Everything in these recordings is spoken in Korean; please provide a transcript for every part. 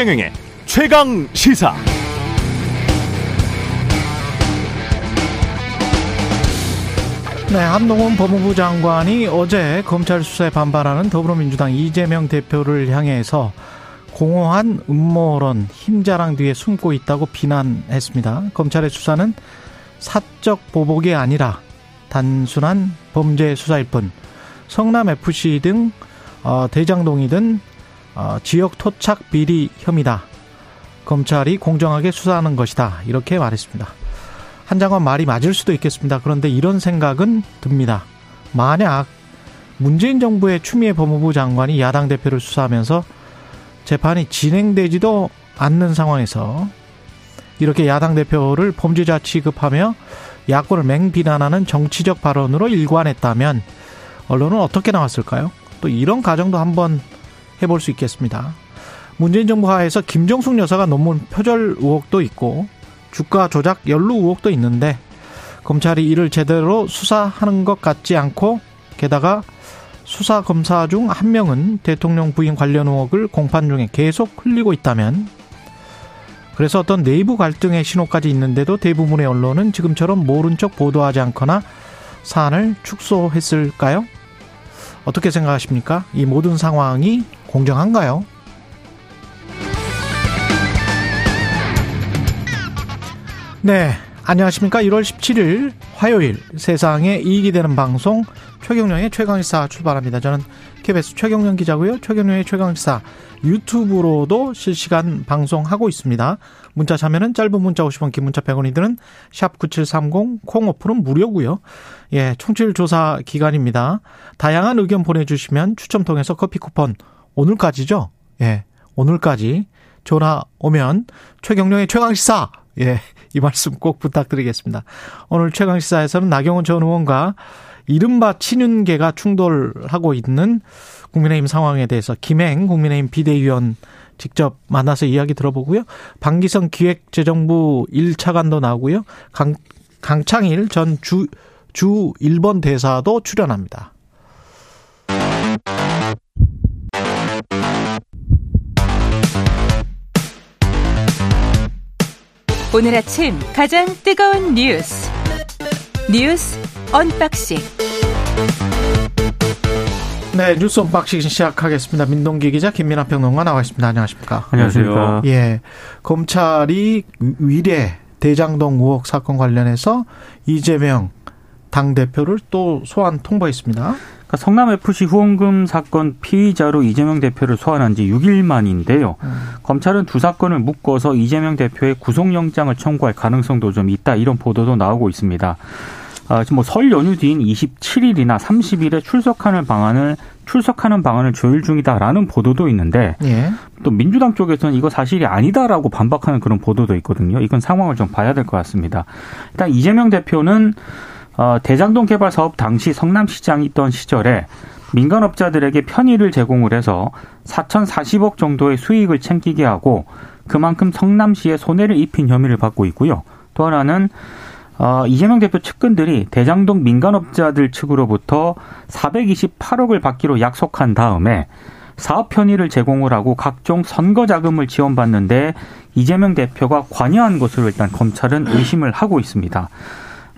최경영의 최강 시사. 네, 한동훈 법무부 장관이 어제 검찰 수사에 반발하는 더불어민주당 이재명 대표를 향해서 공허한 음모론, 힘자랑 뒤에 숨고 있다고 비난했습니다. 검찰의 수사는 사적 보복이 아니라 단순한 범죄 수사일 뿐 성남 FC 등 어, 대장동이든 어, 지역 토착 비리 혐의다. 검찰이 공정하게 수사하는 것이다. 이렇게 말했습니다. 한 장관 말이 맞을 수도 있겠습니다. 그런데 이런 생각은 듭니다. 만약 문재인 정부의 추미애 법무부 장관이 야당 대표를 수사하면서 재판이 진행되지도 않는 상황에서 이렇게 야당 대표를 범죄자 취급하며 야권을 맹비난하는 정치적 발언으로 일관했다면 언론은 어떻게 나왔을까요? 또 이런 가정도 한번 해볼 수 있겠습니다. 문재인 정부 하에서 김정숙 여사가 논문 표절 의혹도 있고 주가 조작 연루 의혹도 있는데 검찰이 이를 제대로 수사하는 것 같지 않고 게다가 수사 검사 중 한 명은 대통령 부인 관련 의혹을 공판 중에 계속 흘리고 있다면 그래서 어떤 내부 갈등의 신호까지 있는데도 대부분의 언론은 지금처럼 모른 척 보도하지 않거나 사안을 축소했을까요? 어떻게 생각하십니까? 이 모든 상황이 공정한가요? 네. 안녕하십니까. 1월 17일 화요일 세상에 이익이 되는 방송 최경령의 최강시사 출발합니다. 저는 KBS 최경령 기자고요. 최경령의 최강시사 유튜브로도 실시간 방송하고 있습니다. 문자 참여는 짧은 문자 50원, 긴 문자 100원이 드는 샵 9730 콩오프는 무료고요. 예, 총질 조사 기간입니다. 다양한 의견 보내주시면 추첨 통해서 커피 쿠폰 오늘까지죠? 예, 오늘까지 전화 오면 최경령의 최강시사 예, 이 말씀 꼭 부탁드리겠습니다. 오늘 최강시사에서는 나경원 전 의원과 이른바 친윤계가 충돌하고 있는 국민의힘 상황에 대해서 김행 국민의힘 비대위원 직접 만나서 이야기 들어보고요. 방기선 기획재정부 1차관도 나오고요. 강, 강창일 전 주, 주 일본 대사도 출연합니다. 오늘 아침 가장 뜨거운 뉴스 뉴스 언박싱 네 뉴스 언박싱 시작하겠습니다. 민동기 기자 김민아 평론가 나와 있습니다. 안녕하십니까? 안녕하세요. 예, 검찰이 위례 대장동 의혹 사건 관련해서 이재명 당 대표를 또 소환 통보했습니다. 그러니까 성남 FC 후원금 사건 피의자로 이재명 대표를 소환한 지 6일 만인데요. 음. 검찰은 두 사건을 묶어서 이재명 대표의 구속영장을 청구할 가능성도 좀 있다 이런 보도도 나오고 있습니다. 아, 지금 뭐설 연휴 뒤인 27일이나 30일에 출석하는 방안을 출석하는 방안을 조율 중이다라는 보도도 있는데 예. 또 민주당 쪽에서는 이거 사실이 아니다라고 반박하는 그런 보도도 있거든요. 이건 상황을 좀 봐야 될 것 같습니다. 일단 이재명 대표는 어, 대장동 개발 사업 당시 성남시장이 있던 시절에 민간업자들에게 편의를 제공을 해서 4,040억 정도의 수익을 챙기게 하고 그만큼 성남시에 손해를 입힌 혐의를 받고 있고요. 또 하나는 어, 이재명 대표 측근들이 대장동 민간업자들 측으로부터 428억을 받기로 약속한 다음에 사업 편의를 제공을 하고 각종 선거 자금을 지원받는데 이재명 대표가 관여한 것으로 일단 검찰은 의심을 하고 있습니다.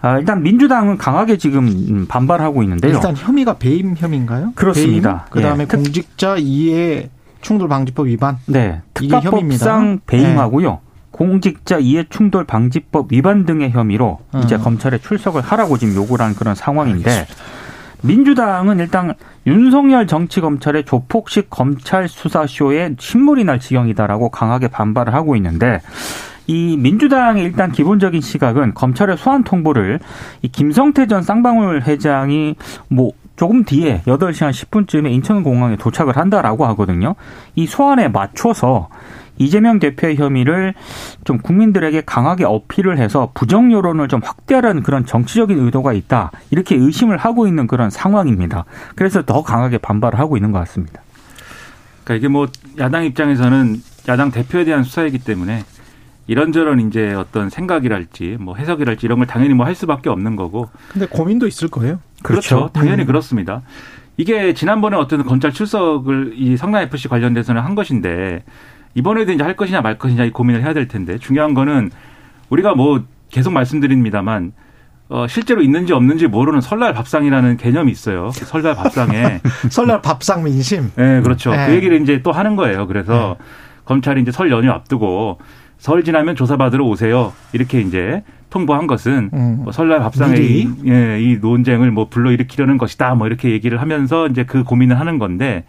아, 일단 민주당은 강하게 지금 반발하고 있는데요. 일단 혐의가 배임 혐의인가요? 그렇습니다. 배임? 그다음에 예. 공직자 이해 충돌 방지법 위반. 네. 특가법상 배임하고요. 네. 공직자 이해 충돌 방지법 위반 등의 혐의로 어. 이제 검찰에 출석을 하라고 지금 요구를 한 그런 상황인데 알겠습니다. 민주당은 일단 윤석열 정치 검찰의 조폭식 검찰 수사쇼에 신물이 날 지경이다라고 강하게 반발을 하고 있는데 이 민주당의 일단 기본적인 시각은 검찰의 소환 통보를 이 김성태 전 쌍방울 회장이 뭐 조금 뒤에 8시 한 10분쯤에 인천공항에 도착을 한다라고 하거든요. 이 소환에 맞춰서 이재명 대표의 혐의를 좀 국민들에게 강하게 어필을 해서 부정 여론을 좀 확대하려는 그런 정치적인 의도가 있다. 이렇게 의심을 하고 있는 그런 상황입니다. 그래서 더 강하게 반발을 하고 있는 것 같습니다. 그러니까 이게 뭐 야당 입장에서는 야당 대표에 대한 수사이기 때문에 이런저런 이제 어떤 생각이랄지 뭐 해석이랄지 이런 걸 당연히 뭐 할 수밖에 없는 거고. 근데 고민도 있을 거예요. 그렇죠. 그렇죠. 당연히 음. 그렇습니다. 이게 지난번에 어떤 검찰 출석을 이 성남 FC 관련돼서는 한 것인데 이번에도 이제 할 것이냐 말 것이냐 이 고민을 해야 될 텐데 중요한 거는 우리가 뭐 계속 말씀드립니다만 어, 실제로 있는지 없는지 모르는 설날 밥상이라는 개념이 있어요. 그 설날 밥상에 설날 밥상 민심. 네, 그렇죠. 네. 그 얘기를 이제 또 하는 거예요. 그래서 검찰이 이제 설 연휴 앞두고 설 지나면 조사받으러 오세요. 이렇게 이제 통보한 것은 음. 뭐 설날 밥상에? 이, 예, 이 논쟁을 뭐 불러일으키려는 것이다. 뭐 이렇게 얘기를 하면서 이제 그 고민을 하는 건데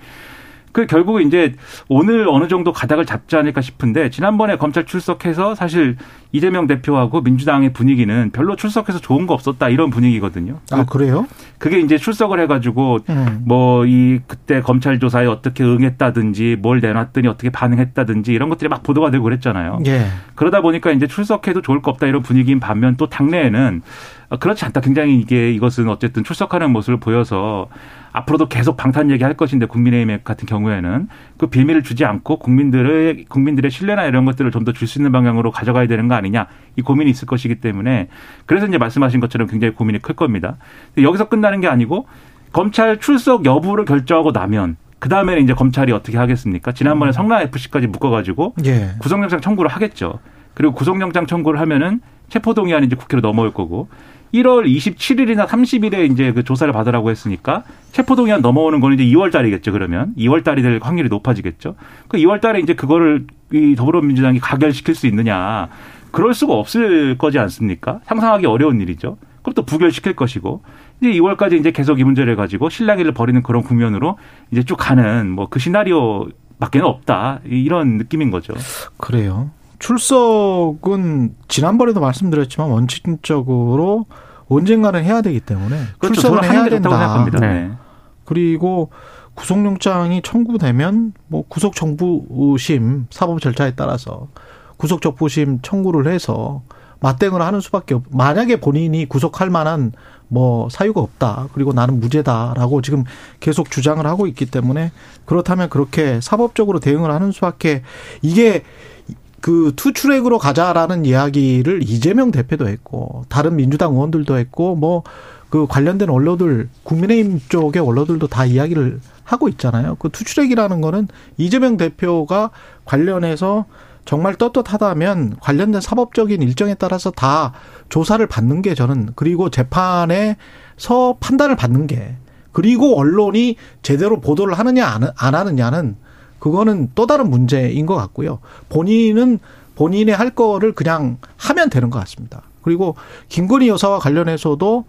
그 결국 이제 오늘 어느 정도 가닥을 잡지 않을까 싶은데 지난번에 검찰 출석해서 사실 이재명 대표하고 민주당의 분위기는 별로 출석해서 좋은 거 없었다 이런 분위기거든요. 아 그래요? 그게 이제 출석을 해가지고 음. 뭐이 그때 검찰 조사에 어떻게 응했다든지 뭘 내놨더니 어떻게 반응했다든지 이런 것들이 막 보도가 되고 그랬잖아요. 예. 그러다 보니까 이제 출석해도 좋을 거 없다 이런 분위기인 반면 또 당내에는 그렇지 않다. 굉장히 이게 이것은 어쨌든 출석하는 모습을 보여서 앞으로도 계속 방탄 얘기할 것인데 국민의힘 같은 경우에는 그 비밀을 주지 않고 국민들의 국민들의 신뢰나 이런 것들을 좀 더 줄 수 있는 방향으로 가져가야 되는 거 아니냐 이 고민이 있을 것이기 때문에 그래서 이제 말씀하신 것처럼 굉장히 고민이 클 겁니다. 여기서 끝나는 게 아니고 검찰 출석 여부를 결정하고 나면 그 다음에는 이제 검찰이 어떻게 하겠습니까? 지난번에 성남 FC까지 묶어가지고 예. 구속영장 청구를 하겠죠. 그리고 구속영장 청구를 하면은 체포동의안이 이제 국회로 넘어올 거고 1월 27일이나 30일에 이제 그 조사를 받으라고 했으니까 체포동의안 넘어오는 거는 이제 2월 달이겠죠. 그러면 2월 달이 될 확률이 높아지겠죠. 그 2월 달에 이제 그거를 이 더불어민주당이 가결시킬 수 있느냐. 그럴 수가 없을 거지 않습니까? 상상하기 어려운 일이죠. 그럼 또 부결시킬 것이고 이제 2월까지 이제 계속 이 문제를 가지고 실랑이를 벌이는 그런 국면으로 이제 쭉 가는 뭐 그 시나리오 밖에는 없다 이런 느낌인 거죠. 그래요. 출석은 지난번에도 말씀드렸지만 원칙적으로 언젠가는 해야 되기 때문에 그렇죠. 저는 해야 하는 게 좋다고 된다. 생각합니다. 네. 네. 그리고 구속영장이 청구되면 뭐 구속정부심 사법 절차에 따라서 구속적부심 청구를 해서 맞대응을 하는 수밖에 없. 만약에 본인이 구속할 만한 뭐 사유가 없다. 그리고 나는 무죄다라고 지금 계속 주장을 하고 있기 때문에 그렇다면 그렇게 사법적으로 대응을 하는 수밖에 이게 그 투트랙으로 가자라는 이야기를 이재명 대표도 했고 다른 민주당 의원들도 했고 뭐 그 관련된 언론들 국민의힘 쪽의 언론들도 다 이야기를 하고 있잖아요. 그 투트랙이라는 거는 이재명 대표가 관련해서 정말 떳떳하다면 관련된 사법적인 일정에 따라서 다 조사를 받는 게 저는 그리고 재판에서 판단을 받는 게 그리고 언론이 제대로 보도를 하느냐 안, 안 하느냐는 그거는 또 다른 문제인 것 같고요. 본인은 본인의 할 거를 그냥 하면 되는 것 같습니다. 그리고 김건희 여사와 관련해서도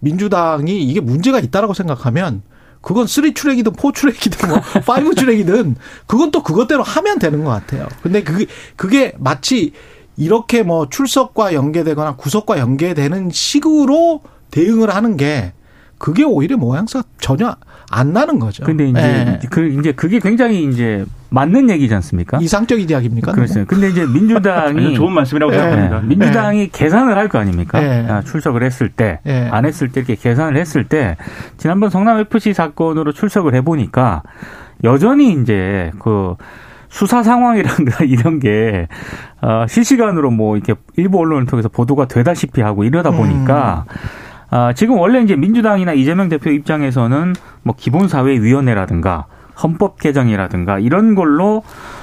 민주당이 이게 문제가 있다라고 생각하면 그건 three track이든 four track이든 뭐 five track이든 그건 또 그것대로 하면 되는 것 같아요. 근데 그게 그게 마치 이렇게 뭐 출석과 연계되거나 구속과 연계되는 식으로 대응을 하는 게 그게 오히려 모양새가 전혀 안 나는 거죠. 근데 이제 예. 그 이제 그게 굉장히 이제 맞는 얘기지 않습니까? 이상적인 이야기입니까? 그렇죠. 근데 이제 민주당이 좋은 말씀이라고 예. 생각합니다. 네, 민주당이 계산을 할 거 아닙니까? 예. 아, 출석을 했을 때, 예. 안 했을 때 이렇게 계산을 했을 때, 지난번 성남 FC 사건으로 출석을 해 보니까 여전히 이제 그 수사 상황이란가 이런 게 어, 실시간으로 뭐 이렇게 일부 언론을 통해서 보도가 되다시피 하고 이러다 보니까 아, 지금 원래 이제 민주당이나 이재명 대표 입장에서는 뭐 기본사회위원회라든가 헌법 개정이라든가 이런 걸로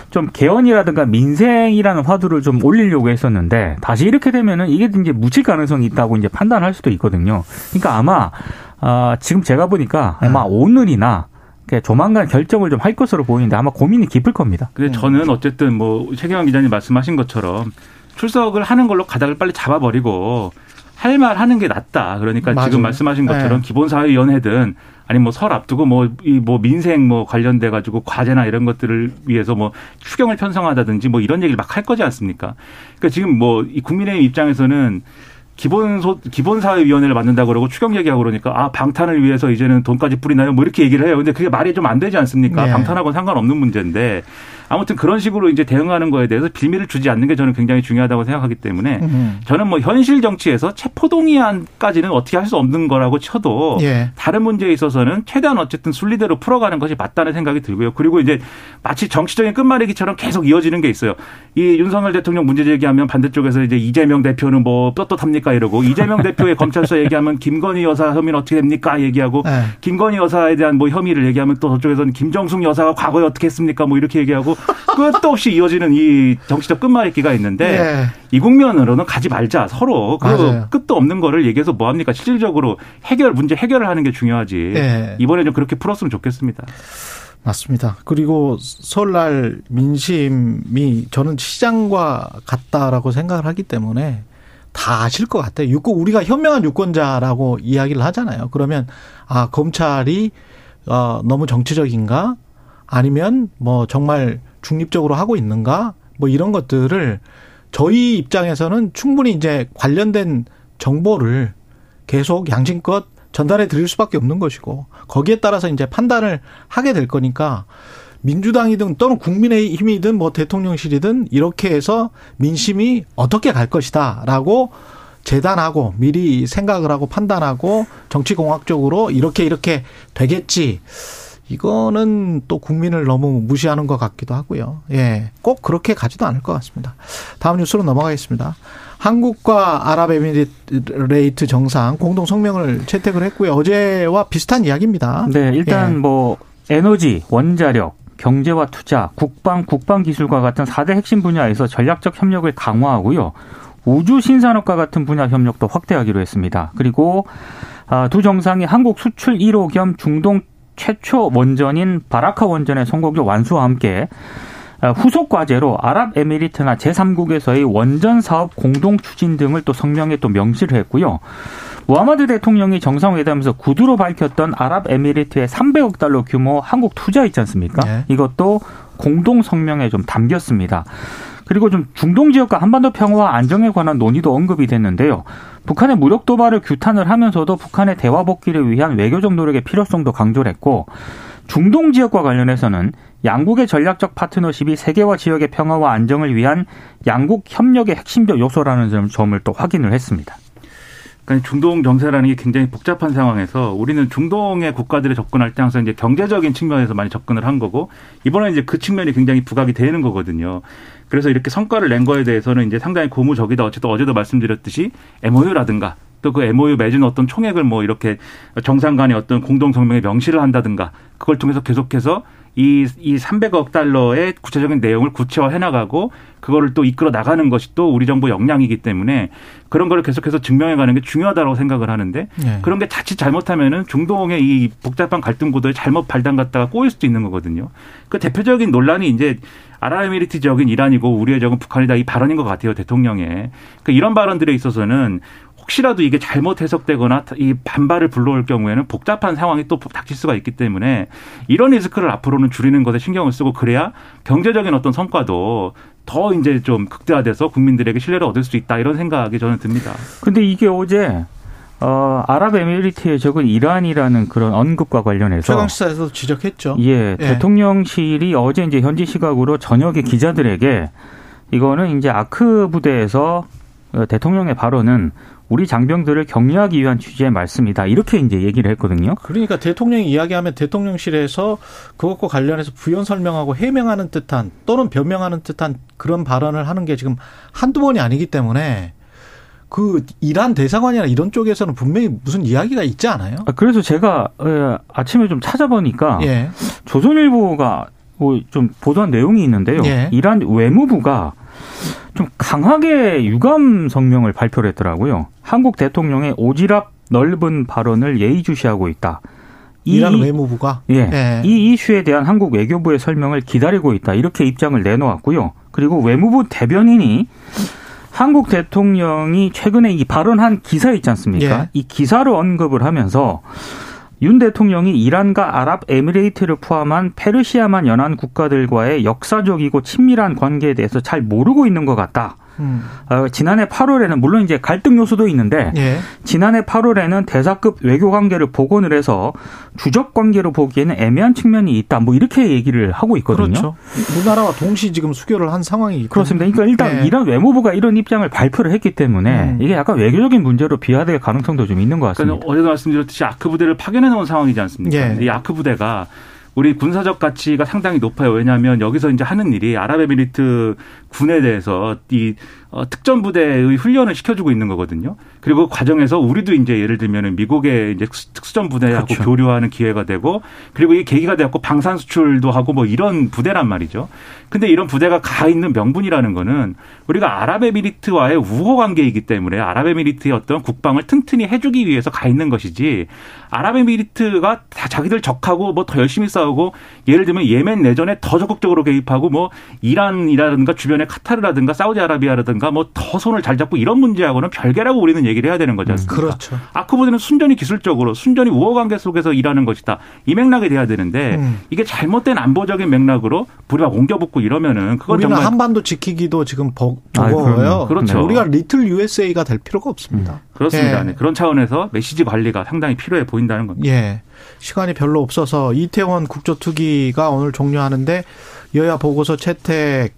좀 개헌이라든가 민생이라는 화두를 좀 올리려고 했었는데 다시 이렇게 되면은 이게 이제 묻힐 가능성이 있다고 이제 판단할 수도 있거든요. 그러니까 아마 아, 지금 제가 보니까 아마 오늘이나 이렇게 조만간 결정을 좀 할 것으로 보이는데 아마 고민이 깊을 겁니다. 근데 저는 어쨌든 뭐 최경환 기자님 말씀하신 것처럼 출석을 하는 걸로 가닥을 빨리 잡아버리고 할 말 하는 게 낫다. 그러니까 맞아요. 지금 말씀하신 것처럼 네. 기본사회위원회든 아니 뭐 설 앞두고 뭐 이 뭐 민생 뭐 관련돼 가지고 과제나 이런 것들을 위해서 뭐 추경을 편성하다든지 뭐 이런 얘기를 막 할 거지 않습니까? 그러니까 지금 뭐 이 국민의힘 입장에서는 기본 소 기본 사회위원회를 만든다 그러고 추경 얘기하고 그러니까 아 방탄을 위해서 이제는 돈까지 뿌리나요? 뭐 이렇게 얘기를 해요. 근데 그게 말이 좀 안 되지 않습니까? 네. 방탄하고는 상관없는 문제인데 아무튼 그런 식으로 이제 대응하는 거에 대해서 빌미를 주지 않는 게 저는 굉장히 중요하다고 생각하기 때문에 음. 저는 뭐 현실 정치에서 체포동의안까지는 어떻게 할 수 없는 거라고 쳐도 예. 다른 문제에 있어서는 최대한 어쨌든 순리대로 풀어가는 것이 맞다는 생각이 들고요. 그리고 이제 마치 정치적인 끝말잇기처럼 계속 이어지는 게 있어요. 이 윤석열 대통령 문제 제기하면 반대쪽에서 이제 이재명 대표는 뭐 떳떳합니까? 됩니까 이러고 이재명 대표의 검찰 수사 얘기하면 김건희 여사 혐의는 어떻게 됩니까 얘기하고 네. 김건희 여사에 대한 뭐 혐의를 얘기하면 또 저쪽에서는 김정숙 여사가 과거에 어떻게 했습니까 뭐 이렇게 얘기하고 끝도 없이 이어지는 이 정치적 끝말잇기가 있는데 예. 이 국면으로는 가지 말자 서로 그 맞아요. 끝도 없는 거를 얘기해서 뭐 합니까 실질적으로 해결 문제 해결을 하는 게 중요하지 예. 이번에 좀 그렇게 풀었으면 좋겠습니다. 맞습니다. 그리고 설날 민심이 저는 시장과 같다라고 생각을 하기 때문에 다 아실 것 같아요. 유권 우리가 현명한 유권자라고 이야기를 하잖아요. 그러면 아 검찰이 어, 너무 정치적인가 아니면 뭐 정말 중립적으로 하고 있는가 뭐 이런 것들을 저희 입장에서는 충분히 이제 관련된 정보를 계속 양심껏 전달해 드릴 수밖에 없는 것이고 거기에 따라서 이제 판단을 하게 될 거니까 민주당이든 또는 국민의힘이든 뭐 대통령실이든 이렇게 해서 민심이 어떻게 갈 것이다라고 재단하고 미리 생각을 하고 판단하고 정치공학적으로 이렇게 이렇게 되겠지. 이거는 또 국민을 너무 무시하는 것 같기도 하고요. 예. 꼭 그렇게 가지도 않을 것 같습니다. 다음 뉴스로 넘어가겠습니다. 한국과 아랍에미리트 정상 공동 성명을 채택을 했고요. 어제와 비슷한 이야기입니다. 네, 일단 예. 뭐 에너지, 원자력, 경제와 투자, 국방, 국방기술과 같은 4대 핵심 분야에서 전략적 협력을 강화하고요. 우주 신산업과 같은 분야 협력도 확대하기로 했습니다. 그리고 아, 두 정상이 한국 수출 1호 겸 중동 최초 원전인 바라카 원전의 성공적 완수와 함께 아, 후속 과제로 아랍에미리트나 제3국에서의 원전 사업 공동 추진 등을 또 성명에 또 명시를 했고요. 무하마드 대통령이 정상회담에서 구두로 밝혔던 아랍에미리트의 300억 달러 규모 한국 투자 있지 않습니까? 네. 이것도 공동 성명에 좀 담겼습니다. 그리고 좀 중동 지역과 한반도 평화와 안정에 관한 논의도 언급이 됐는데요. 북한의 무력 도발을 규탄을 하면서도 북한의 대화 복귀를 위한 외교적 노력의 필요성도 강조를 했고 중동 지역과 관련해서는 양국의 전략적 파트너십이 세계와 지역의 평화와 안정을 위한 양국 협력의 핵심적 요소라는 점- 점을 또 확인을 했습니다. 그러니까 중동 정세라는 게 굉장히 복잡한 상황에서 우리는 중동의 국가들에 접근할 때 항상 이제 경제적인 측면에서 많이 접근을 한 거고 이번에 이제 그 측면이 굉장히 부각이 되는 거거든요. 그래서 이렇게 성과를 낸 거에 대해서는 이제 상당히 고무적이다. 어쨌든 어제도 말씀드렸듯이 MOU라든가 또 그 MOU 맺은 어떤 총액을 뭐 이렇게 정상 간의 어떤 공동 성명에 명시를 한다든가 그걸 통해서 계속해서 이, 이 300억 달러의 구체적인 내용을 구체화해 나가고 그거를 또 이끌어 나가는 것이 또 우리 정부 역량이기 때문에 그런 거를 계속해서 증명해 가는 게 중요하다고 생각을 하는데 네. 그런 게 자칫 잘못하면은 중동의 이 복잡한 갈등 구도에 잘못 발단 갔다가 꼬일 수도 있는 거거든요. 그 대표적인 논란이 이제 아랍에미리트 지역인 이란이고 우리의 적은 북한이다 이 발언인 것 같아요 대통령의. 그 이런 발언들에 있어서는 혹시라도 이게 잘못 해석되거나 이 반발을 불러올 경우에는 복잡한 상황이 또 닥칠 수가 있기 때문에 이런 리스크를 앞으로는 줄이는 것에 신경을 쓰고 그래야 경제적인 어떤 성과도 더 이제 좀 극대화돼서 국민들에게 신뢰를 얻을 수 있다 이런 생각이 저는 듭니다. 근데 이게 어제 어, 아랍에미리트의 적은 이란이라는 그런 언급과 관련해서 최강시사에서도 지적했죠. 예, 예. 대통령실이 어제 이제 현지 시각으로 저녁에 기자들에게 이거는 이제 아크 부대에서 어, 대통령의 발언은 우리 장병들을 격려하기 위한 취지의 말씀이다. 이렇게 이제 얘기를 했거든요. 그러니까 대통령이 이야기하면 대통령실에서 그것과 관련해서 부연 설명하고 해명하는 듯한 또는 변명하는 듯한 그런 발언을 하는 게 지금 한두 번이 아니기 때문에 그 이란 대사관이나 이런 쪽에서는 분명히 무슨 이야기가 있지 않아요? 아, 그래서 제가 어, 아침에 좀 찾아보니까 예. 조선일보가 뭐좀 보도한 내용이 있는데요. 예. 이란 외무부가 좀 강하게 유감 성명을 발표를 했더라고요. 한국 대통령의 오지랖 넓은 발언을 예의주시하고 있다. 이- 이란 외무부가 예. 예. 이 이슈에 대한 한국 외교부의 설명을 기다리고 있다. 이렇게 입장을 내놓았고요. 그리고 외무부 대변인이 한국 대통령이 최근에 이 발언한 기사 있지 않습니까? 예. 이 기사를 언급을 하면서 윤 대통령이 이란과 아랍에미레이트를 포함한 페르시아만 연안 국가들과의 역사적이고 친밀한 관계에 대해서 잘 모르고 있는 것 같다. 음. 어, 지난해 8월에는 물론 이제 갈등 요소도 있는데 예. 지난해 8월에는 대사급 외교 관계를 복원을 해서 주적 관계로 보기에는 애매한 측면이 있다. 뭐 이렇게 얘기를 하고 있거든요. 그렇죠. 우리나라와 동시 지금 수교를 한 상황이기 때문에 그렇습니다. 그러니까 일단 네. 이런 외무부가 이런 입장을 발표를 했기 때문에 음. 이게 약간 외교적인 문제로 비화될 가능성도 좀 있는 것 같습니다. 그러니까 어제도 말씀드렸듯이 아크 부대를 파견해 놓은 상황이지 않습니까? 예. 이 아크 부대가 우리 군사적 가치가 상당히 높아요. 왜냐하면 여기서 이제 하는 일이 아랍에미리트 군에 대해서 이 어, 특전 부대의 훈련을 시켜주고 있는 거거든요. 그리고 그 과정에서 우리도 이제 예를 들면 미국의 이제 특수전 부대하고 그렇죠. 교류하는 기회가 되고 그리고 이 계기가 되었고 방산 수출도 하고 뭐 이런 부대란 말이죠. 근데 이런 부대가 가 있는 명분이라는 거는 우리가 아랍에미리트와의 우호 관계이기 때문에 아랍에미리트의 어떤 국방을 튼튼히 해주기 위해서 가 있는 것이지 아랍에미리트가 다 자기들 적하고 뭐 더 열심히 싸우고 예를 들면 예멘 내전에 더 적극적으로 개입하고 뭐 이란이라든가 주변의 카타르라든가 사우디아라비아라든가 뭐더 손을 잘 잡고 이런 문제하고는 별개라고 우리는 얘기를 해야 되는 거지 않습니까? 그렇죠. 아크부대는 순전히 기술적으로 순전히 우호 관계 속에서 일하는 것이다. 이 맥락이 돼야 되는데 음. 이게 잘못된 안보적인 맥락으로 불이 막 옮겨붙고 이러면은 그건 우리는 정말 한반도 지키기도 지금 버거워요. 그렇죠. 우리가 리틀 USA가 될 필요가 없습니다. 음. 그렇습니다. 예. 네. 그런 차원에서 메시지 관리가 상당히 필요해 보인다는 겁니다. 예. 시간이 별로 없어서 이태원 국조특위가 오늘 종료하는데 여야 보고서 채택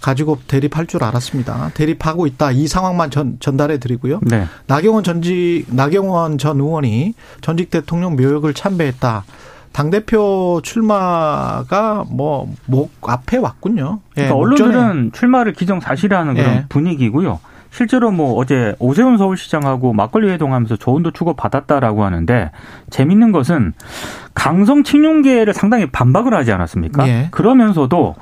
가지고 대립할 줄 알았습니다. 대립하고 있다. 이 상황만 전, 전달해 드리고요. 네. 나경원 전직 나경원 전 의원이 전직 대통령 묘역을 참배했다. 당대표 출마가 뭐, 목 앞에 왔군요. 예, 그러니까 언론들은 출마를 기정사실화하는 그런 예. 분위기고요. 실제로 뭐 어제 오세훈 서울시장하고 막걸리 회동하면서 조언도 주고 받았다라고 하는데 재밌는 것은 강성 친윤계를 상당히 반박을 하지 않았습니까? 예. 그러면서도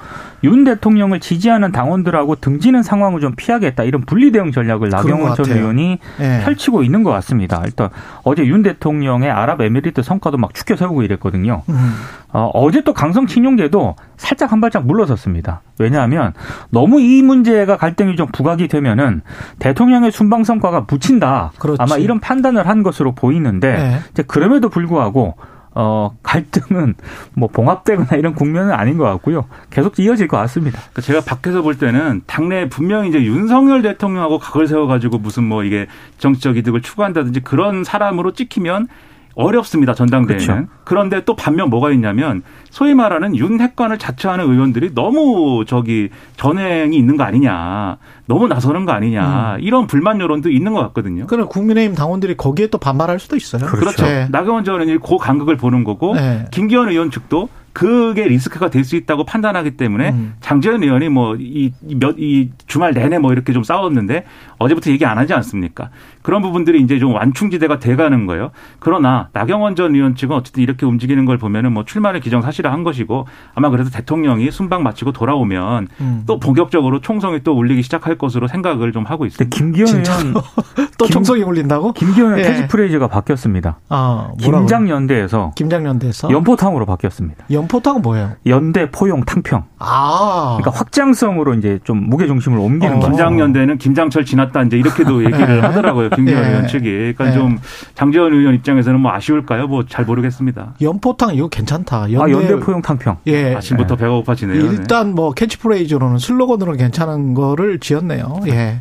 윤 대통령을 지지하는 당원들하고 등지는 상황을 좀 피하겠다 이런 분리 대응 전략을 나경원 전 의원이 예. 펼치고 있는 것 같습니다. 일단 어제 윤 대통령의 아랍에미리트 성과도 막 축켜 세우고 이랬거든요. 음. 어, 어제 또 강성 친윤계도 살짝 한 발짝 물러섰습니다. 왜냐하면 너무 이 문제가 갈등이 좀 부각이 되면은 대통령의 순방 성과가 붙인다. 그렇지. 아마 이런 판단을 한 것으로 보이는데 네. 이제 그럼에도 불구하고 어, 갈등은 뭐 봉합되거나 이런 국면은 아닌 것 같고요. 계속 이어질 것 같습니다. 그러니까 제가 밖에서 볼 때는 당내 분명히 이제 윤석열 대통령하고 각을 세워가지고 무슨 뭐 이게 정치적 이득을 추구한다든지 그런 사람으로 찍히면 어렵습니다. 전당대회는. 그렇죠. 그런데 또 반면 뭐가 있냐면 소위 말하는 윤 핵관을 자처하는 의원들이 너무 저기 전행이 있는 거 아니냐. 너무 나서는 거 아니냐. 음. 이런 불만 여론도 있는 것 같거든요. 그럼 국민의힘 당원들이 거기에 또 반발할 수도 있어요. 그렇죠. 그렇죠. 네. 나경원 전 의원이 그 간극을 보는 거고 네. 김기현 의원 측도 그게 리스크가 될 수 있다고 판단하기 때문에 음. 장재현 의원이 뭐 이 몇이 주말 내내 뭐 이렇게 좀 싸웠는데 어제부터 얘기 안 하지 않습니까? 그런 부분들이 이제 좀 완충지대가 돼가는 거예요. 그러나 나경원 전 의원 측은 어쨌든 이렇게 움직이는 걸 보면은 뭐 출마를 기정사실화한 것이고 아마 그래서 대통령이 순방 마치고 돌아오면 음. 또 본격적으로 총성이 또 울리기 시작할 것으로 생각을 좀 하고 있습니다. 김기현 의원 또 총성이 울린다고? 김기현 의 예. 캐치프레이즈가 바뀌었습니다. 아, 김장연대에서 김장연대에서 연포탕으로 바뀌었습니다. 연포탕은 뭐예요? 연대 포용 탕평. 아. 그러니까 확장성으로 이제 좀 무게 중심을 옮기는 어. 거죠. 김장연대는 김장철 지났다 이제 이렇게도 얘기를 네. 하더라고요. 김기현 네. 의원 측이. 그러니까 네. 좀 장제원 의원 입장에서는 뭐 아쉬울까요? 뭐 잘 모르겠습니다. 연포탕 이거 괜찮다. 연대, 아, 연대 포용 탕평. 예. 아침부터 배가 고파지네요. 일단 뭐 캐치프레이즈로는 슬로건으로는 괜찮은 거를 지었네요. 예.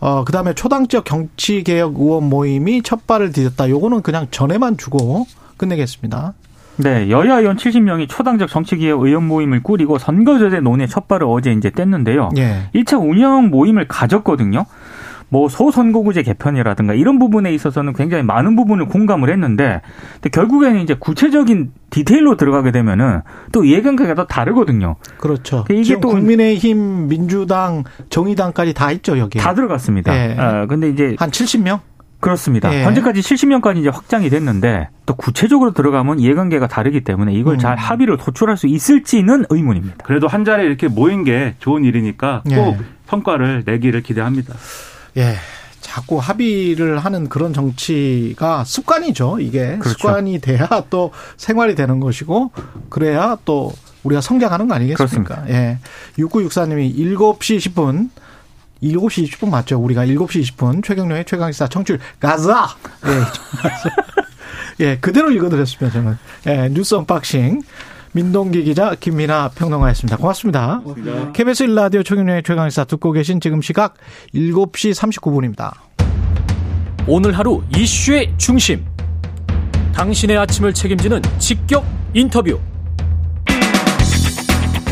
어, 그 다음에 초당적 정치개혁 의원 모임이 첫 발을 디뎠다. 요거는 그냥 전에만 주고 끝내겠습니다. 네, 여야 의원 70명이 초당적 정치개혁 의원 모임을 꾸리고 선거제대 논의 첫 발을 어제 이제 뗐는데요. 예. 1차 운영 모임을 가졌거든요. 뭐 소선거구제 개편이라든가 이런 부분에 있어서는 굉장히 많은 부분을 공감을 했는데 근데 결국에는 이제 구체적인 디테일로 들어가게 되면은 또 이해관계가 더 다르거든요. 그렇죠. 그러니까 이게 또 국민의힘, 민주당, 정의당까지 다 있죠 여기. 다 들어갔습니다. 네. 아, 근데 이제 한 70명? 그렇습니다. 네. 현재까지 70명까지 이제 확장이 됐는데 또 구체적으로 들어가면 이해관계가 다르기 때문에 이걸 음. 잘 합의를 도출할 수 있을지는 의문입니다. 그래도 한 자리에 이렇게 모인 게 좋은 일이니까 꼭 네. 성과를 내기를 기대합니다. 예. 자꾸 합의를 하는 그런 정치가 습관이죠. 이게 그렇죠. 습관이 돼야 또 생활이 되는 것이고 그래야 또 우리가 성장하는 거 아니겠습니까? 그렇습니다. 예. 6964님이 7시 10분 7시 20분 맞죠? 우리가 7시 20분 최경영의 최강시사 청출 가자. 예. 예, 그대로 읽어드렸습니다, 저는. 예, 뉴스 언박싱. 민동기 기자, 김민아 평론가였습니다. 고맙습니다. 고맙습니다. KBS 1라디오 최경영의 최강시사 듣고 계신 지금 시각 7시 39분입니다. 오늘 하루 이슈의 중심. 당신의 아침을 책임지는 직격 인터뷰.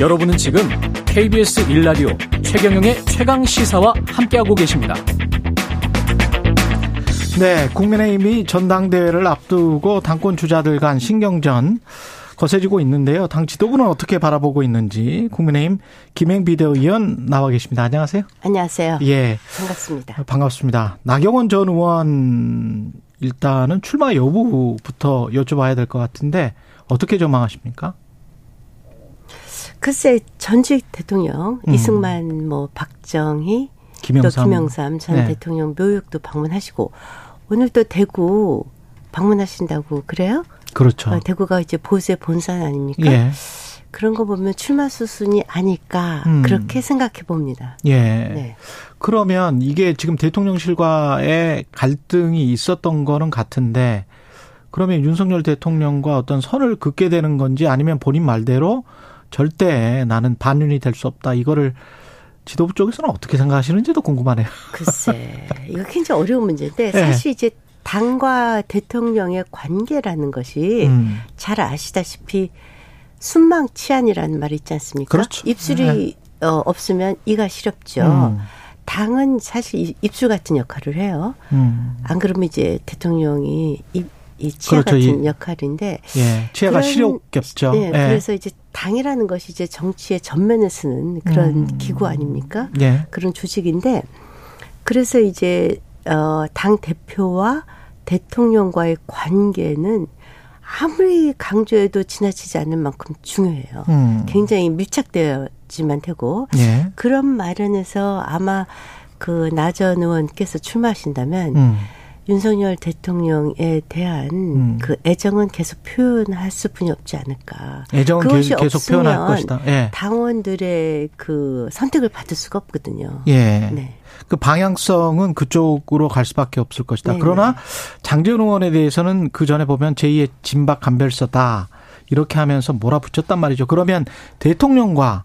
여러분은 지금 KBS 1라디오 최경영의 최강 시사와 함께하고 계십니다. 네, 국민의힘이 전당대회를 앞두고 당권 주자들 간 신경전 거세지고 있는데요. 당 지도부는 어떻게 바라보고 있는지 국민의힘 김행 비대위원 나와 계십니다. 안녕하세요. 안녕하세요. 예. 반갑습니다. 반갑습니다. 나경원 전 의원 일단은 출마 여부부터 여쭤봐야 될 것 같은데 어떻게 전망하십니까? 글쎄 전직 대통령 음. 이승만 뭐 박정희 김영삼, 또 김영삼 전 네. 대통령 묘역도 방문하시고 오늘 또 대구 방문하신다고 그래요? 그렇죠. 어, 대구가 이제 보수의 본산 아닙니까? 예. 그런 거 보면 출마 수순이 아닐까 음. 그렇게 생각해 봅니다. 예. 네. 그러면 이게 지금 대통령실과의 갈등이 있었던 거는 같은데 그러면 윤석열 대통령과 어떤 선을 긋게 되는 건지 아니면 본인 말대로 절대 나는 반윤이 될 수 없다. 이거를 지도부 쪽에서는 어떻게 생각하시는지도 궁금하네요. 글쎄 이거 굉장히 어려운 문제인데 네. 사실 이제 당과 대통령의 관계라는 것이 음. 잘 아시다시피 순망치안이라는 말이 있지 않습니까? 그렇죠. 입술이 어, 없으면 이가 시렵죠. 음. 당은 사실 이- 입술 같은 역할을 해요. 음. 안 그러면 이제 대통령이 입, 이 치아 그렇죠. 같은 이- 역할인데. 예. 치아가 시렵겠죠. 네, 예. 그래서 이제 당이라는 것이 이제 정치의 전면에 쓰는 그런 음. 기구 아닙니까? 예. 그런 조직인데 그래서 이제 어, 당 대표와 대통령과의 관계는 아무리 강조해도 지나치지 않는 만큼 중요해요. 음. 굉장히 밀착되어지만 되고 예. 그런 마련에서 아마 그 나전 의원께서 출마하신다면 음. 윤석열 대통령에 대한 음. 그 애정은 계속 표현할 수뿐이 없지 않을까. 애정은 그것이 계속, 계속 표현할 것이다. 예. 당원들의 그 선택을 받을 수가 없거든요. 예. 네. 그 방향성은 그쪽으로 갈 수밖에 없을 것이다. 네네. 그러나 장재훈 의원에 대해서는 그 전에 보면 제2의 진박 간별서다 이렇게 하면서 몰아붙였단 말이죠. 그러면 대통령과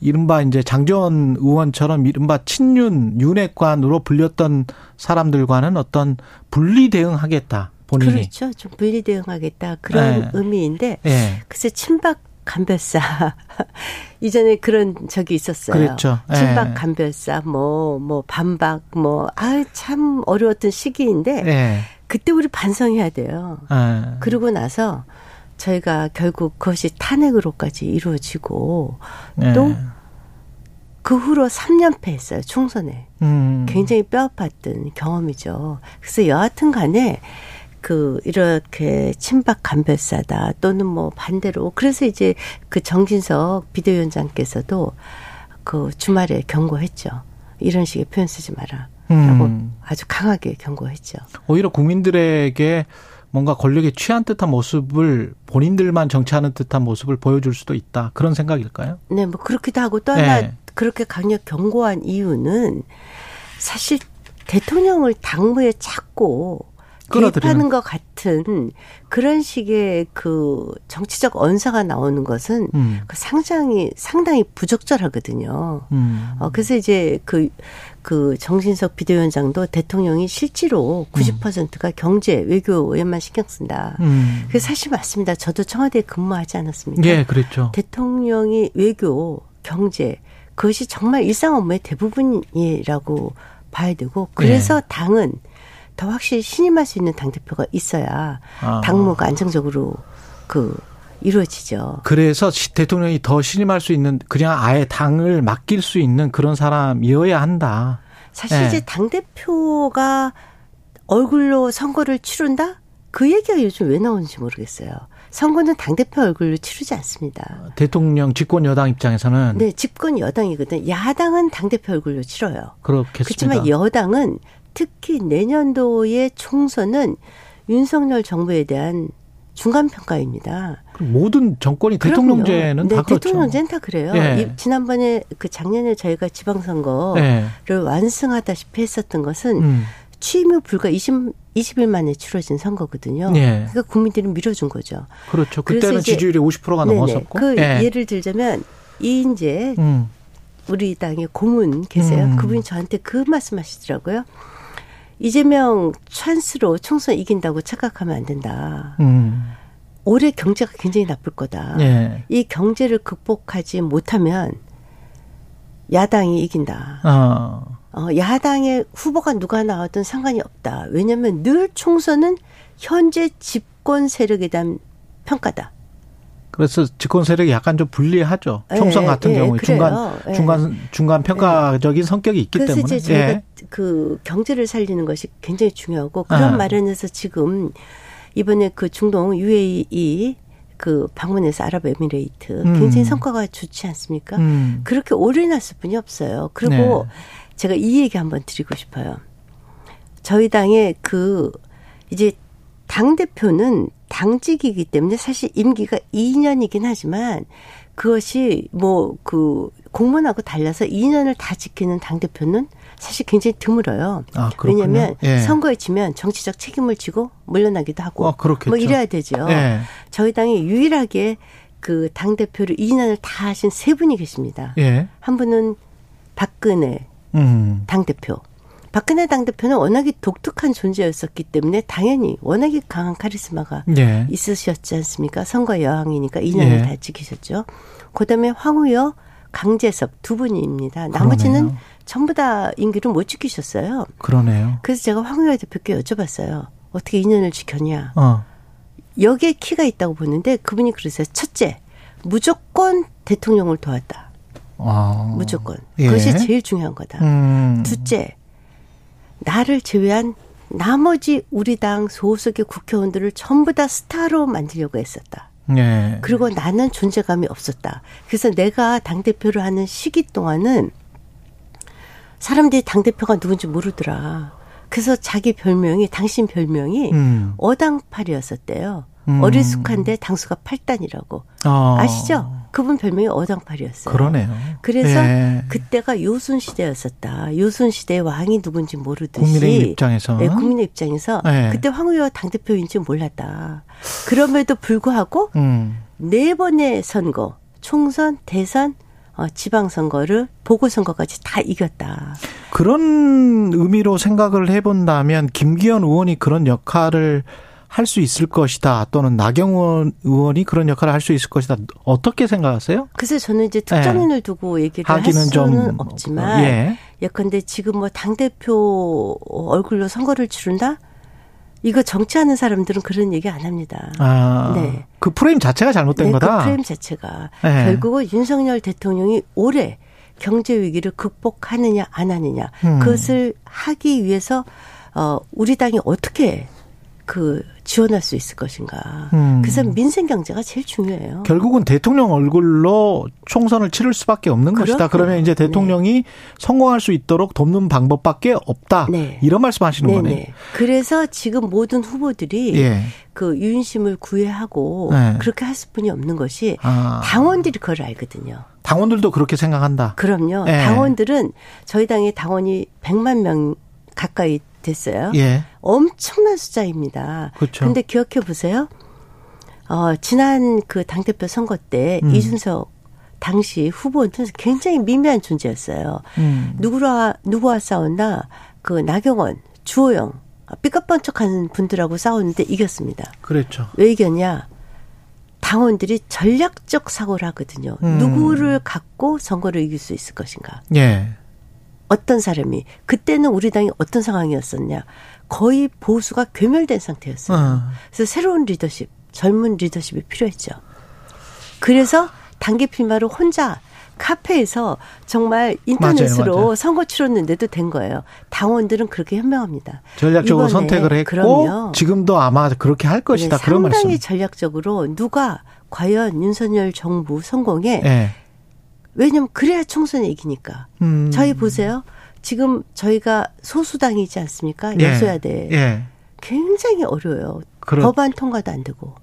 이른바 이제 장재원 의원처럼 이른바 친윤 윤핵관으로 불렸던 사람들과는 어떤 분리 대응하겠다 본인이. 그렇죠. 좀 분리 대응하겠다 그런 네. 의미인데 예. 글쎄 친박 간별사 이전에 그런 적이 있었어요. 그랬죠. 예. 친박 간별사 뭐뭐 반박 뭐 아 참 어려웠던 시기인데 예. 그때 우리 반성해야 돼요. 예. 그러고 나서 저희가 결국 그것이 탄핵으로까지 이루어지고 예. 또그 후로 3년패 했어요. 총선에. 음. 굉장히 뼈아팠던 경험이죠. 그래서 여하튼 간에 그 이렇게 친박 간별사다 또는 뭐 반대로 그래서 이제 그 정진석 비대위원장께서도 그 주말에 경고했죠. 이런 식의 표현 쓰지 마라. 라고 음. 아주 강하게 경고했죠. 오히려 국민들에게 뭔가 권력에 취한 듯한 모습을 본인들만 정치하는 듯한 모습을 보여줄 수도 있다. 그런 생각일까요? 네, 뭐 그렇기도 하고 또 하나 네. 그렇게 강력 경고한 이유는 사실 대통령을 당무에 찾고. 개입하는 것 같은 그런 식의 그 정치적 언사가 나오는 것은 음. 그 상당히 상당히 부적절하거든요. 음. 어 그래서 이제 그그 정진석 비대위원장도 대통령이 실제로 90%가 경제 외교에만 신경 쓴다. 음. 그 사실 맞습니다. 저도 청와대에 근무하지 않았습니까? 예, 그랬죠. 대통령이 외교, 경제 그것이 정말 일상 업무의 대부분이라고 봐야 되고 그래서 예. 당은 더 확실히 신임할 수 있는 당 대표가 있어야 아. 당무가 안정적으로 그 이루어지죠. 그래서 시- 대통령이 더 신임할 수 있는 그냥 아예 당을 맡길 수 있는 그런 사람이어야 한다. 사실 예. 이제 당 대표가 얼굴로 선거를 치른다? 그 얘기가 요즘 왜 나오는지 모르겠어요. 선거는 당 대표 얼굴로 치르지 않습니다. 대통령 집권 여당 입장에서는 네, 집권 여당이거든. 야당은 당 대표 얼굴로 치러요. 그렇겠습니다. 그렇지만 여당은 특히 내년도의 총선은 윤석열 정부에 대한 중간 평가입니다. 모든 정권이 대통령제는 네, 다 그렇죠. 대통령제는 다 그래요. 예. 이- 지난번에 그 작년에 저희가 지방선거를 예. 완승하다시피 했었던 것은 음. 취임 후 불과 20, 20일 만에 치러진 선거거든요. 예. 그러니까 국민들이 밀어준 거죠. 그렇죠. 그때는 이제- 지지율이 50%가 네네. 넘었었고. 그 예. 예를 들자면 이인재 음. 우리 당의 고문 계세요. 음. 그분이 저한테 그 말씀하시더라고요. 이재명 찬스로 총선 이긴다고 착각하면 안 된다. 음. 올해 경제가 굉장히 나쁠 거다. 예. 이 경제를 극복하지 못하면 야당이 이긴다. 어. 어, 야당의 후보가 누가 나와든 상관이 없다. 왜냐하면 늘 총선은 현재 집권 세력에 대한 평가다. 그래서 집권 세력이 약간 좀 불리하죠. 총선 예, 같은 예, 경우에. 중간 예. 중간 중간 평가적인 성격이 있기 그래서 때문에. 이제 저희가 예. 그 경제를 살리는 것이 굉장히 중요하고 그런 아. 마련에서 지금 이번에 그 중동 UAE 그 방문해서 아랍에미레이트 음. 굉장히 성과가 좋지 않습니까? 음. 그렇게 올인했을 뿐이 없어요. 그리고 제가 이 얘기 한번 드리고 싶어요. 저희 당의 그 이제 당 대표는 당직이기 때문에 사실 임기가 2년이긴 하지만 그것이 뭐 그 공무원하고 달라서 2년을 다 지키는 당 대표는 사실 굉장히 드물어요. 아. 왜냐하면 예. 선거에 지면 정치적 책임을 지고 물러나기도 하고 어, 그렇겠죠. 뭐 이래야 되죠. 예. 저희 당이 유일하게 그 당 대표를 2년을 다 하신 세 분이 계십니다. 예. 한 분은 박근혜 음. 당 대표. 박근혜 당 대표는 워낙에 독특한 존재였었기 때문에 당연히 워낙에 강한 카리스마가 예. 있으셨지 않습니까? 선거 여왕이니까 2년을 예. 다 지키셨죠. 그다음에 황우여, 강재섭 두 분입니다. 나머지는 그러네요. 전부 다 임기를 못 지키셨어요. 그러네요. 그래서 제가 황우여 대표께 여쭤봤어요. 어떻게 2년을 지켰냐? 어. 여기에 키가 있다고 보는데 그분이 그러세요. 첫째, 무조건 대통령을 도왔다. 아. 무조건. 예. 그것이 제일 중요한 거다. 음. 둘째, 나를 제외한 나머지 우리 당 소속의 국회의원들을 전부 다 스타로 만들려고 했었다. 예. 그리고 나는 존재감이 없었다. 그래서 내가 당대표를 하는 시기 동안은 사람들이 당대표가 누군지 모르더라. 그래서 자기 별명이, 당신 별명이 음. 어당팔이었었대요. 음. 어리숙한데 당수가 8단이라고. 어. 아시죠? 그분 별명이 어당팔이었어요. 그러네요. 그래서 예. 그때가 요순 시대였었다. 요순 시대의 왕이 누군지 모르듯이 국민의 입장에서 네, 국민의 입장에서 네. 그때 황우여 당 대표인지 몰랐다. 그럼에도 불구하고 음. 네 번의 선거, 총선, 대선, 어, 지방선거를 보궐선거까지 다 이겼다. 그런 의미로 생각을 해본다면 김기현 의원이 그런 역할을 할 수 있을 것이다 또는 나경원 의원이 그런 역할을 할 수 있을 것이다 어떻게 생각하세요? 그래서 저는 이제 특정인을 두고 얘기를 할 네. 하기는 수는 좀 없지만 예. 예컨대 지금 뭐 당 대표 얼굴로 선거를 치른다? 이거 정치하는 사람들은 그런 얘기 안 합니다. 아, 네. 그 프레임 자체가 잘못된 네, 거다. 그 프레임 자체가 네. 결국은 윤석열 대통령이 올해 경제 위기를 극복하느냐 안 하느냐 음. 그것을 하기 위해서 어 우리 당이 어떻게 그 지원할 수 있을 것인가. 음. 그래서 민생 경제가 제일 중요해요. 결국은 대통령 얼굴로 총선을 치를 수밖에 없는 것이다. 그렇군요. 그러면 이제 대통령이 성공할 수 있도록 돕는 방법밖에 없다. 네. 이런 말씀하시는 거네. 네네. 그래서 지금 모든 후보들이 예. 그 유인심을 구애하고 네. 그렇게 할 수뿐이 없는 것이 아. 당원들이 그걸 알거든요. 당원들도 그렇게 생각한다. 그럼요. 예. 당원들은 저희 당의 당원이 100만 명 가까이 됐어요. 예. 엄청난 숫자입니다. 그렇죠. 근데 기억해 보세요. 어, 지난 그 당대표 선거 때 음. 이준석 당시 후보는 굉장히 미미한 존재였어요. 음. 누구와 누구와 싸웠나? 그 나경원, 주호영 삐까뻔쩍하는 분들하고 싸웠는데 이겼습니다. 그랬죠. 왜 이겼냐? 당원들이 전략적 사고를 하거든요. 음. 누구를 갖고 선거를 이길 수 있을 것인가? 예. 어떤 사람이 그때는 우리 당이 어떤 상황이었었냐? 거의 보수가 괴멸된 상태였어요. 어. 그래서 새로운 리더십, 젊은 리더십이 필요했죠. 그래서 단기 필마를 혼자 카페에서 정말 인터넷으로 맞아요, 맞아요. 선거 치렀는데도 된 거예요. 당원들은 그렇게 현명합니다. 전략적으로 선택을 했고 그럼요. 지금도 아마 그렇게 할 것이다. 네, 그런 말씀. 상당히 전략적으로 누가 과연 윤석열 정부 성공에 예. 왜냐면 그래야 총선에 이기니까. 음. 저희 보세요. 지금 저희가 소수당이지 않습니까? 예. 여소야대. 예. 굉장히 어려워요. 그렇- 법안 통과도 안 되고.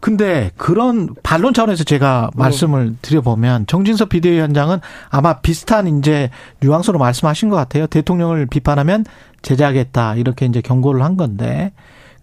근데 그런 반론 차원에서 제가 네. 말씀을 드려보면 정진석 비대위원장은 아마 비슷한 이제 뉘앙스로 말씀하신 것 같아요. 대통령을 비판하면 제재하겠다 이렇게 이제 경고를 한 건데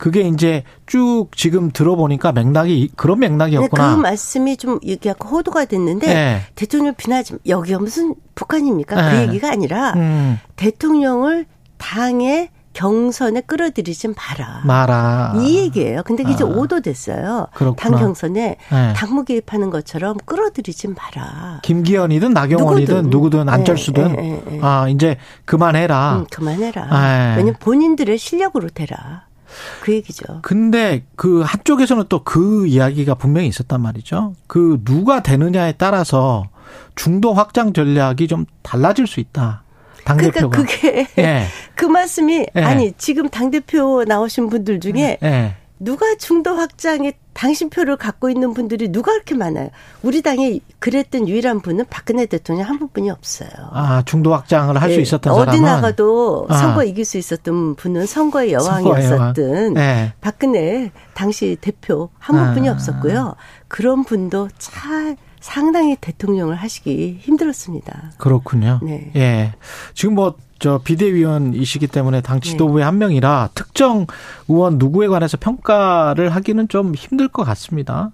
그게 이제 쭉 지금 들어보니까 맥락이 그런 근데 그 맥락이었구나. 말씀이 좀 이게 약간 호도가 됐는데 네. 대통령 비난하지 마. 여기가 무슨 북한입니까? 그 네. 얘기가 아니라 음, 대통령을 당의 경선에 끌어들이지 마라. 마라. 이 얘기예요. 근데 이제 아. 오도됐어요. 그렇구나. 당 경선에 네. 당무 개입하는 것처럼 끌어들이지 마라. 김기현이든 나경원이든 누구든. 누구든 안철수든 예, 예, 예. 아 이제 그만해라. 음, 그만해라. 네. 왜냐면 본인들의 실력으로 되라. 그 얘기죠. 근데 그 한쪽에서는 또 그 이야기가 분명히 있었단 말이죠. 그 누가 되느냐에 따라서 중도 확장 전략이 좀 달라질 수 있다. 당 그러니까. 그게 예. 그 말씀이 예. 아니 지금 당 대표 나오신 분들 중에 예. 누가 중도 확장에 당신 표를 갖고 있는 분들이 누가 그렇게 많아요? 우리 당에 그랬던 유일한 분은 박근혜 대통령 한 분뿐이 없어요. 아, 중도 확장을 할수 예, 있었던 어디 사람은 나가도 아. 선거 이길 수 있었던 분은 선거의 여왕이었었던 예. 박근혜 당시 대표 한 분뿐이 아. 없었고요. 그런 분도 참 상당히 대통령을 하시기 힘들었습니다. 그렇군요. 네. 예. 지금 뭐, 저, 비대위원이시기 때문에 당 지도부의 한 명이라 특정 의원 누구에 관해서 평가를 하기는 좀 힘들 것 같습니다.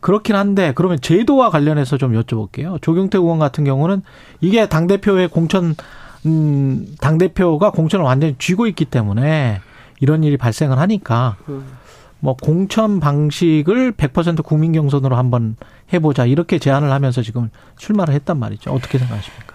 그렇긴 한데, 그러면 제도와 관련해서 좀 여쭤볼게요. 조경태 의원 같은 경우는 이게 당 대표의 공천, 음, 당 대표가 공천을 완전히 쥐고 있기 때문에 이런 일이 발생을 하니까 뭐 공천 방식을 100% 국민 경선으로 한번 해보자 이렇게 제안을 하면서 지금 출마를 했단 말이죠. 어떻게 생각하십니까?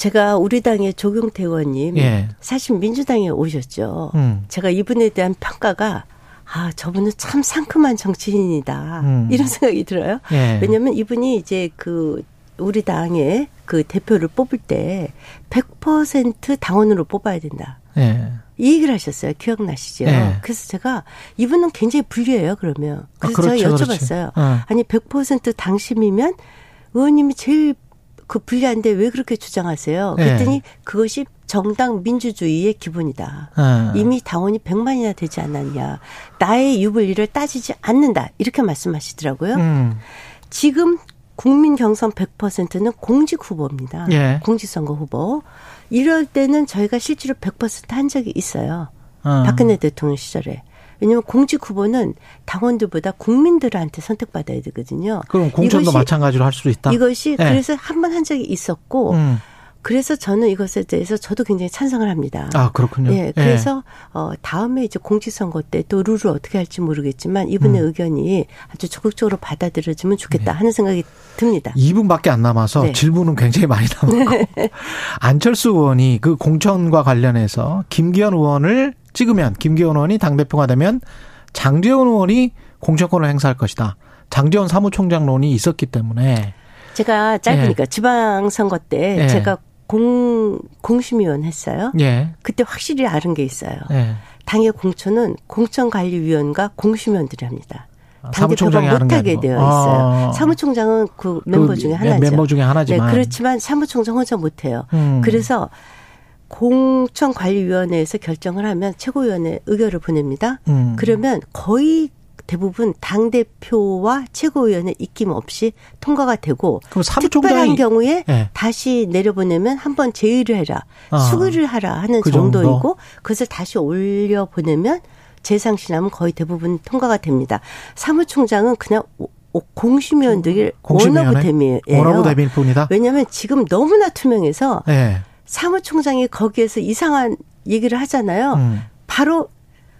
제가 우리 당의 조경태 의원님 예. 사실 민주당에 오셨죠. 음. 제가 이분에 대한 평가가 아 저분은 참 상큼한 정치인이다 음. 이런 생각이 들어요. 예. 왜냐하면 이분이 이제 그 우리 당의 그 대표를 뽑을 때 100% 당원으로 뽑아야 된다. 예. 이 얘기를 하셨어요. 기억나시죠? 네. 그래서 제가 이분은 굉장히 불리해요. 그러면 아, 그래서 그렇죠, 제가 그렇지. 여쭤봤어요. 어. 아니 100% 당심이면 의원님이 제일 그 불리한데 왜 그렇게 주장하세요? 네. 그랬더니 그것이 정당 민주주의의 기본이다. 어. 이미 당원이 100만이나 되지 않았냐. 나의 유불리를 따지지 않는다. 이렇게 말씀하시더라고요. 음. 지금 국민 경선 100%는 공직 후보입니다. 예. 공직선거 후보. 이럴 때는 저희가 실제로 100%한 적이 있어요. 어. 박근혜 대통령 시절에. 왜냐하면 공직 후보는 당원들보다 국민들한테 선택받아야 되거든요. 그럼 공천도 마찬가지로 할 수도 있다. 이것이 예. 그래서 한번한 적이 있었고 음. 그래서 저는 이것에 대해서 저도 굉장히 찬성을 합니다. 아 그렇군요. 예, 그래서 어 다음에 이제 공직선거 때 또 룰을 어떻게 할지 모르겠지만 이분의 음. 의견이 아주 적극적으로 받아들여지면 좋겠다 하는 생각이 듭니다. 2분밖에 안 남아서 네. 질문은 굉장히 많이 남았고 안철수 의원이 그 공천과 관련해서 김기현 의원을 찍으면 김기현 의원이 당 대표가 되면 장재원 의원이 공천권을 행사할 것이다. 장재원 사무총장론이 있었기 때문에 제가 짧으니까 지방선거 때 예. 제가 공 공심위원 했어요. 예, 그때 확실히 알은 게 있어요. 예. 당의 공천은 공천관리위원과 공심위원들이 합니다. 아, 당대표가 못하게. 되어 있어요. 아. 사무총장은 그 멤버 중에 네, 하나죠. 멤버 중에 하나지만. 네, 그렇지만 사무총장 혼자 못해요. 음. 그래서 공천관리위원회에서 결정을 하면 최고위원회 의결을 보냅니다. 음. 그러면 거의 대부분 당 대표와 최고위원회 입김 없이 통과가 되고 그럼 특별한 경우에 예. 다시 내려보내면 한 번 제의를 해라, 아. 수기를 하라 하는 그 정도? 정도이고 그것을 다시 올려 보내면 재상신하면 거의 대부분 통과가 됩니다. 사무총장은 그냥 공심위원들이? 원어브 대미예요. 원어브 대미일 뿐이다. 왜냐하면 지금 너무나 투명해서 예. 사무총장이 거기에서 이상한 얘기를 하잖아요. 음. 바로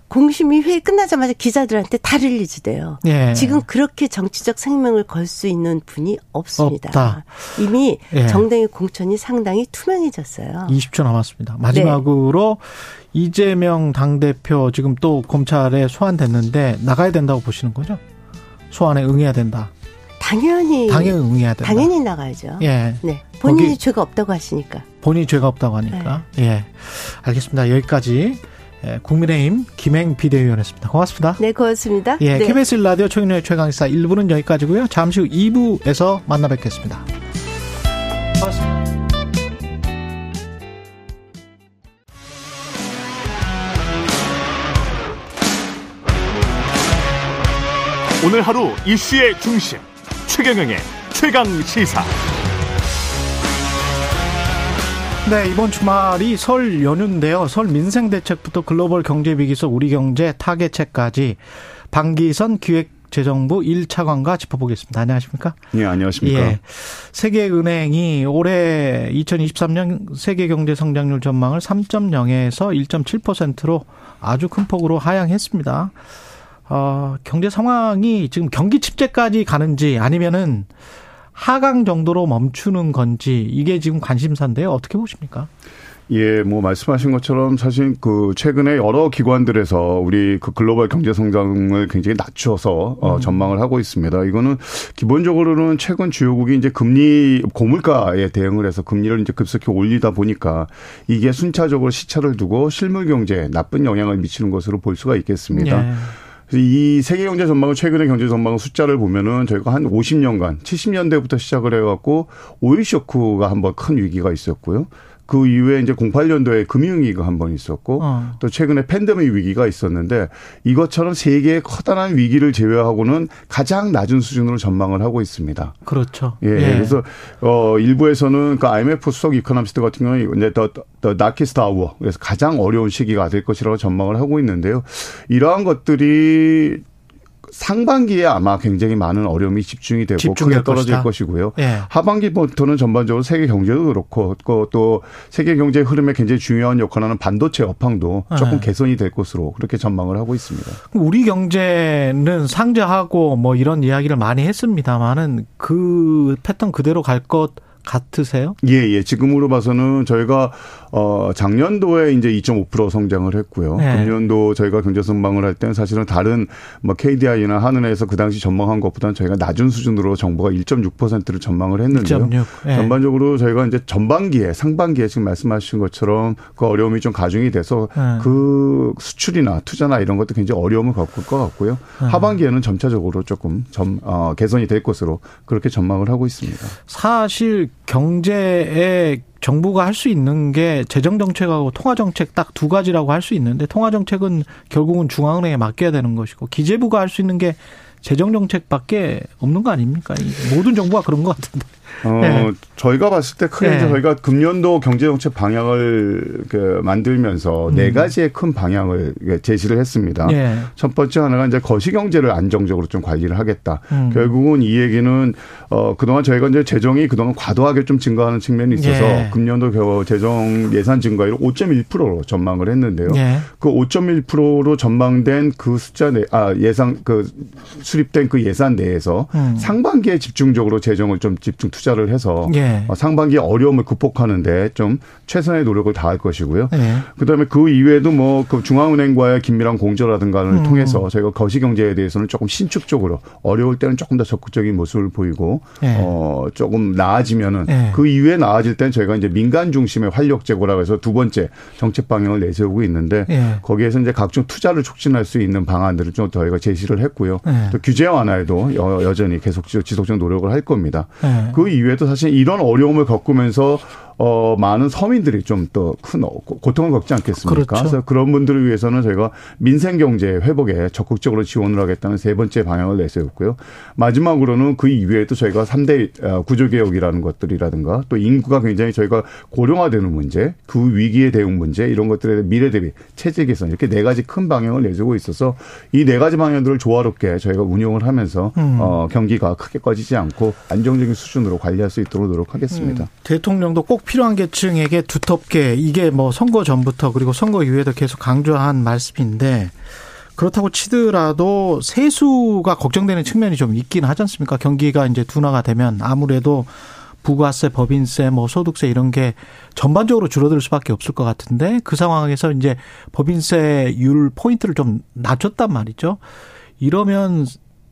공심위 회의 끝나자마자 기자들한테 다 릴리즈돼요. 예. 지금 그렇게 정치적 생명을 걸 수 있는 분이 없습니다. 없다. 이미 예. 정당의 공천이 상당히 투명해졌어요. 20초 남았습니다. 마지막으로 네. 이재명 당대표 지금 또 검찰에 소환됐는데 나가야 된다고 보시는 거죠? 소환에 응해야 된다. 당연히 당연히 응해야 된다. 당연히 나가야죠. 예. 네. 본인이 거기- 죄가 없다고 하시니까. 본인이 죄가 없다고 하니까. 예. 알겠습니다. 여기까지 예, 국민의힘 김행 비대위원이었습니다. 고맙습니다. 네, 고맙습니다. 예, 네. KBS 라디오 최경련의 최강시사 1부는 여기까지고요. 잠시 후 2부에서 만나 뵙겠습니다. 고맙습니다. 오늘 하루 이슈의 중심 최경영의 최강 시사. 네, 이번 주말이 설 연휴인데요. 설 민생 대책부터 글로벌 경제 위기 속 우리 경제 타개책까지 방기선 기획 재정부 1차관과 짚어보겠습니다. 안녕하십니까? 예, 안녕하십니까. 예. 세계은행이 올해 2023년 세계 경제 성장률 전망을 3.0에서 1.7%로 아주 큰 폭으로 하향했습니다. 어, 경제 상황이 지금 경기 침체까지 가는지 아니면은 하강 정도로 멈추는 건지 이게 지금 관심사인데요. 어떻게 보십니까? 예, 뭐 말씀하신 것처럼 사실 그 최근에 여러 기관들에서 우리 그 글로벌 경제 성장을 굉장히 낮춰서 어, 음. 전망을 하고 있습니다. 이거는 기본적으로는 최근 주요국이 이제 금리 고물가에 대응을 해서 금리를 이제 급속히 올리다 보니까 이게 순차적으로 시차를 두고 실물 경제에 나쁜 영향을 미치는 것으로 볼 수가 있겠습니다. 예. 이 세계 경제 전망은 최근의 경제 전망 숫자를 보면은 저희가 한 50년간 70년대부터 시작을 해갖고 오일 쇼크가 한번 큰 위기가 있었고요. 그 이후에 이제 08년도에 금융위기가 한 번 있었고 어. 또 최근에 팬데믹 위기가 있었는데 이것처럼 세계의 커다란 위기를 제외하고는 가장 낮은 수준으로 전망을 하고 있습니다. 그렇죠. 예, 그래서 어 일부에서는 그 IMF 수석 이코노미스트 같은 경우는 이제 the the darkest hour 그래서 가장 어려운 시기가 될 것이라고 전망을 하고 있는데요. 이러한 것들이 상반기에 아마 굉장히 많은 어려움이 집중이 되고 크게 떨어질 것이다. 것이고요. 예. 하반기부터는 전반적으로 세계 경제도 그렇고 또- 또 세계 경제 흐름에 굉장히 중요한 역할을 하는 반도체 업황도 조금 네. 개선이 될 것으로 그렇게 전망을 하고 있습니다. 우리 경제는 상저하고 뭐 이런 이야기를 많이 했습니다만은 그 패턴 그대로 갈 것 같으세요? 예, 예. 지금으로 봐서는 저희가 어 작년도에 이제 2.5% 성장을 했고요. 네. 금년도 저희가 경제 전망을 할 때는 사실은 다른 뭐 KDI나 한은에서 그 당시 전망한 것보다는 저희가 낮은 수준으로 정부가 1.6%를 전망을 했는데요. 1.6. 예. 전반적으로 저희가 이제 전반기에 상반기에 지금 말씀하신 것처럼 그 어려움이 좀 가중이 돼서 네. 그 수출이나 투자나 이런 것도 굉장히 어려움을 겪을 것 같고요. 네. 하반기에는 점차적으로 조금 점, 어, 개선이 될 것으로 그렇게 전망을 하고 있습니다. 사실 경제에 정부가 할 수 있는 게 재정 정책하고 통화 정책 딱 두 가지라고 할 수 있는데 통화 정책은 결국은 중앙은행에 맡겨야 되는 것이고 기재부가 할 수 있는 게 재정 정책밖에 없는 거 아닙니까? 이 모든 정부가 그런 것 같은데. 어, 네. 저희가 봤을 때 크게 네. 이제 저희가 금년도 경제정책 방향을 그 만들면서 네 가지의 큰 방향을 제시를 했습니다. 음. 예. 첫 번째 하나가 이제 거시경제를 안정적으로 좀 관리를 하겠다. 음. 결국은 이 얘기는 어 그동안 저희가 이제 재정이 그동안 과도하게 좀 증가하는 측면이 있어서 예. 금년도 겨- 재정 예산 증가율 5.1%로 전망을 했는데요. 예. 그 5.1%로 전망된 그 숫자 내, 아, 예상, 그 수립된 그 예산 내에서 음. 상반기에 집중적으로 재정을 좀 집중 투자를 해서 예. 어, 상반기 어려움을 극복하는데 좀 최선의 노력을 다할 것이고요. 예. 그다음에 그 이외에도 뭐 그 중앙은행과의 긴밀한 공조라든가를 음. 통해서 저희가 거시 경제에 대해서는 조금 신축적으로 어려울 때는 조금 더 적극적인 모습을 보이고 예. 어 조금 나아지면은 예. 그 이후에 나아질 때는 저희가 이제 민간 중심의 활력 제고라고 해서 두 번째 정책 방향을 내세우고 있는데 예. 거기에서 이제 각종 투자를 촉진할 수 있는 방안들을 좀 저희가 제시를 했고요. 예. 또 규제 완화에도 여- 여전히 계속 지속적 노력을 할 겁니다. 예. 그 이외에도 사실 이런 어려움을 겪으면서 어 많은 서민들이 좀 더 큰 고통을 겪지 않겠습니까? 그렇죠. 래서 그런 분들을 위해서는 저희가 민생 경제 회복에 적극적으로 지원을 하겠다는 세 번째 방향을 내세웠고요. 마지막으로는 그 이외에도 저희가 3대 구조 개혁이라는 것들이라든가 또 인구가 굉장히 저희가 고령화되는 문제, 그 위기에 대응 문제 이런 것들에 대한 미래 대비 체제 개선 이렇게 네 가지 큰 방향을 내세우고 있어서 이 네 가지 방향들을 조화롭게 저희가 운용을 하면서 음. 어 경기가 크게 꺼지지 않고 안정적인 수준으로 관리할 수 있도록 노력하겠습니다. 대통령도 꼭 필요한 계층에게 두텁게 이게 뭐 선거 전부터 그리고 선거 이후에도 계속 강조한 말씀인데 그렇다고 치더라도 세수가 걱정되는 측면이 좀 있긴 하지 않습니까? 경기가 이제 둔화가 되면 아무래도 부가세, 법인세, 뭐 소득세 이런 게 전반적으로 줄어들 수밖에 없을 것 같은데 그 상황에서 이제 법인세율 포인트를 좀 낮췄단 말이죠. 이러면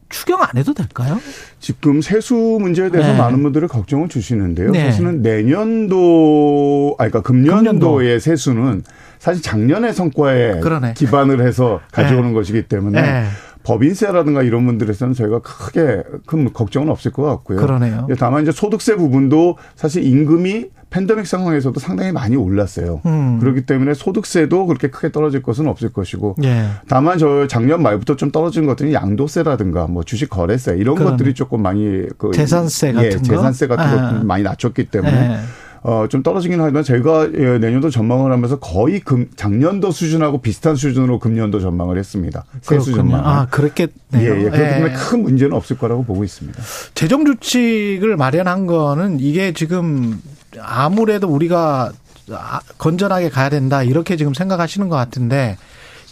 추경 안 해도 될까요? 지금 세수 문제에 대해서 네. 많은 분들이 걱정을 주시는데요. 네. 사실은 내년도, 아니, 그러니까 금년도의 세수는 사실 작년의 성과에 그러네. 기반을 해서 가져오는 것이기 때문에 네. 법인세라든가 이런 분들에서는 저희가 크게 큰 걱정은 없을 것 같고요. 그러네요. 예, 다만 이제 소득세 부분도 사실 임금이 팬데믹 상황에서도 상당히 많이 올랐어요. 음. 그렇기 때문에 소득세도 그렇게 크게 떨어질 것은 없을 것이고 예. 다만 저 작년 말부터 좀 떨어진 것들이 양도세라든가 뭐 주식 거래세 이런. 것들이 조금 많이 그 재산세 예, 같은 거? 재산세 같은 아. 것 많이 낮췄기 때문에 예. 어, 좀 떨어지긴 하지만 저희가 예, 내년도 전망을 하면서 거의 금, 작년도 수준하고 비슷한 수준으로 금년도 전망을 했습니다. 세수. 전망. 아, 그렇겠네요. 예, 예. 그렇기 때문에 예. 큰 문제는 없을 거라고 보고 있습니다. 재정 주칙을 마련한 거는 이게 지금 아무래도 우리가 아, 건전하게 가야 된다 이렇게 지금 생각하시는 것 같은데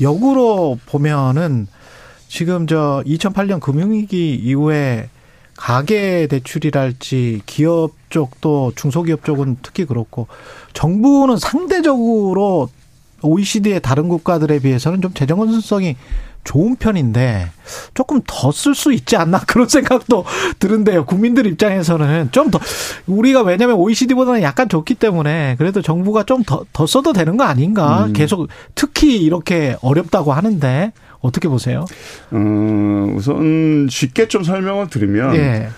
역으로 보면은 지금 저 2008년 금융위기 이후에 가계 대출이랄지 기업 쪽도 중소기업 쪽은 특히 그렇고 정부는 상대적으로 OECD의 다른 국가들에 비해서는 좀 재정 건설성이 좋은 편인데 조금 더 쓸 수 있지 않나 그런 생각도 드는데요. 국민들 입장에서는 좀 더 우리가 왜냐하면 OECD보다는 약간 좋기 때문에 그래도 정부가 좀 더더 써도 되는 거 아닌가? 음. 계속 특히 이렇게 어렵다고 하는데 어떻게 보세요? 음, 우선 쉽게 좀 설명을 드리면 예.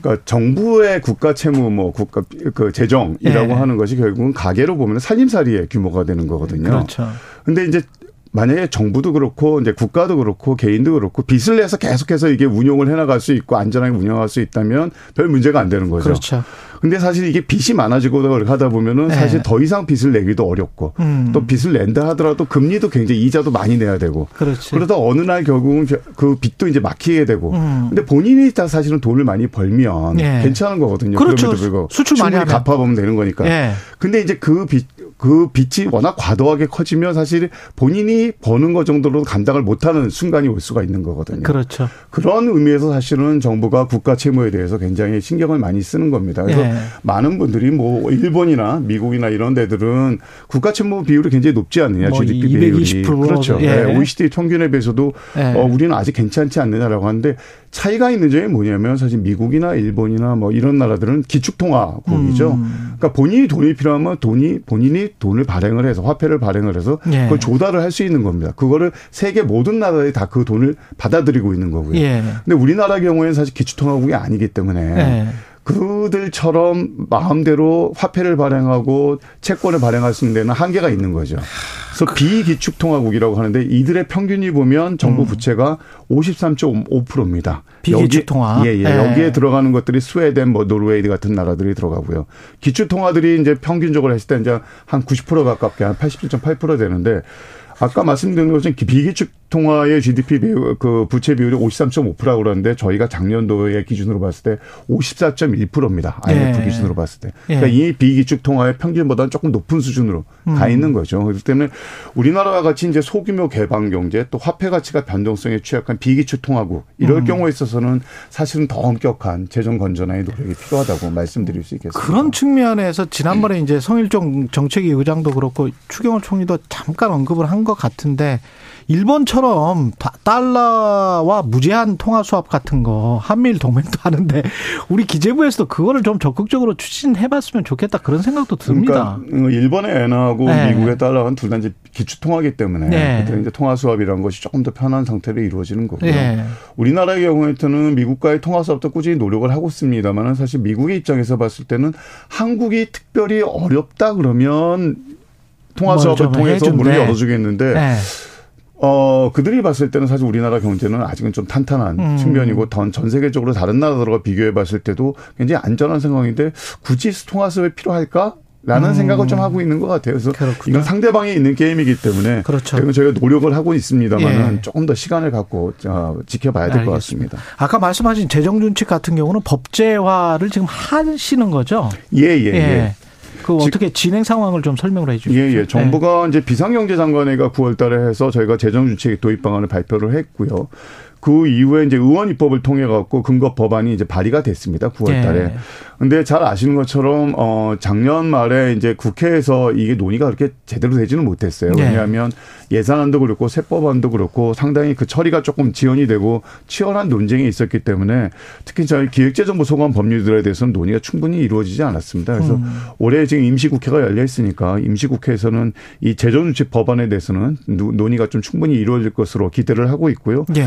그러니까 정부의 국가 채무 뭐 국가 그 재정이라고 예. 하는 것이 결국은 가계로 보면 살림살이의 규모가 되는 거거든요. 그렇죠. 근데 이제 만약에 정부도 그렇고 이제 국가도 그렇고 개인도 그렇고 빚을 내서 계속해서 이게 운용을 해나갈 수 있고 안전하게 운영할 수 있다면 별 문제가 안 되는 거죠. 그렇죠. 근데 사실 이게 빚이 많아지고 하다 보면은 네. 사실 더 이상 빚을 내기도 어렵고 음. 또 빚을 낸다 하더라도 금리도 굉장히 이자도 많이 내야 되고 그렇지. 그러다 어느 날 결국은 그 빚도 이제 막히게 되고 음. 근데 본인이 다 사실은 돈을 많이 벌면 예. 괜찮은 거거든요. 그렇죠. 수출 많이 하면. 갚아보면 되는 거니까. 예. 근데 이제 그 빚, 그 빚이 워낙 과도하게 커지면 사실 본인이 버는 것 정도로 감당을 못하는 순간이 올 수가 있는 거거든요. 그렇죠. 그런 의미에서 사실은 정부가 국가 채무에 대해서 굉장히 신경을 많이 쓰는 겁니다. 그래서 예. 많은 분들이 뭐 일본이나 미국이나 이런 데들은 국가 채무 비율이 굉장히 높지 않느냐 뭐 GDP 비율이 220% 그렇죠. 예. 네, OECD 평균에 비해서도 예. 어, 우리는 아직 괜찮지 않느냐라고 하는데 차이가 있는 점이 뭐냐면 사실 미국이나 일본이나 뭐 이런 나라들은 기축통화국이죠. 음. 그러니까 본인이 돈이 필요하면 돈이 본인이 돈을 발행을 해서 화폐를 발행을 해서 예. 그걸 조달을 할 수 있는 겁니다. 그거를 세계 모든 나라들이 다 그 돈을 받아들이고 있는 거고요. 예. 근데 우리나라 경우에는 사실 기축통화국이 아니기 때문에 예. 그들처럼 마음대로 화폐를 발행하고 채권을 발행할 수 있는 데는 한계가 있는 거죠. 그래서 비기축통화국이라고 하는데 이들의 평균이 보면 정부 부채가 53.5%입니다. 비기축통화. 예, 예. 예. 여기에 들어가는 것들이 스웨덴, 뭐 노르웨이 같은 나라들이 들어가고요. 기축통화들이 이제 평균적으로 했을 때 이제 한 90% 가깝게 한 87.8% 되는데 아까 말씀드린 것은 비기축 통화의 GDP 비율, 그 부채 비율이 53.5%라고 그러는데 저희가 작년도의 기준으로 봤을 때 54.1%입니다. IMF 예. 기준으로 봤을 때. 예. 그러니까 이 비기축 통화의 평균보다는 조금 높은 수준으로 음. 가 있는 거죠. 그렇기 때문에 우리나라와 같이 이제 소규모 개방 경제 또 화폐 가치가 변동성에 취약한 비기축 통화국 이럴 음. 경우에 있어서는 사실은 더 엄격한 재정 건전화의 노력이 필요하다고 말씀드릴 수 있겠습니다. 그런 측면에서 지난번에 이제 성일종 정책위 의장도 그렇고 추경호 총리도 잠깐 언급을 한 것 같은데 일본처럼 다- 달러와 무제한 통화 수합 같은 거 한미일 동맹도 하는데 우리 기재부에서도 그거를 좀 적극적으로 추진해봤으면 좋겠다 그런 생각도 듭니다. 그러니까 일본의 엔화하고 네. 미국의 달러는 둘 다 이제 기축 통화기 때문에 네. 그때 이제 통화 수합이라는 것이 조금 더 편한 상태로 이루어지는 거고요. 예. 우리나라의 경우에는 미국과의 통화 수합도 꾸준히 노력을 하고 있습니다만 사실 미국의 입장에서 봤을 때는 한국이 특별히 어렵다 그러면 통화 뭘 수합을 좀 통해서. 문을 열어주겠는데 예. 어, 그들이 봤을 때는 사실 우리나라 경제는 아직은 좀 탄탄한 음. 측면이고 전, 전 세계적으로 다른 나라들과 비교해 봤을 때도 굉장히 안전한 상황인데 굳이 통화 수합이 필요할까? 라는 음. 생각을 좀 하고 있는 것 같아요. 그래서 그렇군요. 이건 상대방이 있는 게임이기 때문에 그렇죠. 저희가 노력을 하고 있습니다만은 예. 조금 더 시간을 갖고 어, 지켜봐야 될 것. 같습니다. 아까 말씀하신 재정 준칙 같은 경우는 법제화를 지금 하시는 거죠? 예, 예, 예. 그 어떻게 진행 상황을 좀 설명을 해 주시죠. 예, 예. 정부가 이제 비상경제장관회가 9월 달에 해서 저희가 재정준칙 도입 방안을 발표를 했고요. 그 이후에 이제 의원 입법을 통해 갖고 근거 법안이 이제 발의가 됐습니다. 9월 달에. 예. 근데 잘 아시는 것처럼 어 작년 말에 이제 국회에서 이게 논의가 그렇게 제대로 되지는 못했어요. 예. 왜냐하면 예산안도 그렇고 세법안도 그렇고 상당히 그 처리가 조금 지연이 되고 치열한 논쟁이 있었기 때문에 특히 저희 기획재정부 소관 법률들에 대해서는 논의가 충분히 이루어지지 않았습니다. 그래서 음. 올해 지금 임시국회가 열려 있으니까 임시국회에서는 이 재정준칙 법안에 대해서는 노- 논의가 좀 충분히 이루어질 것으로 기대를 하고 있고요. 예.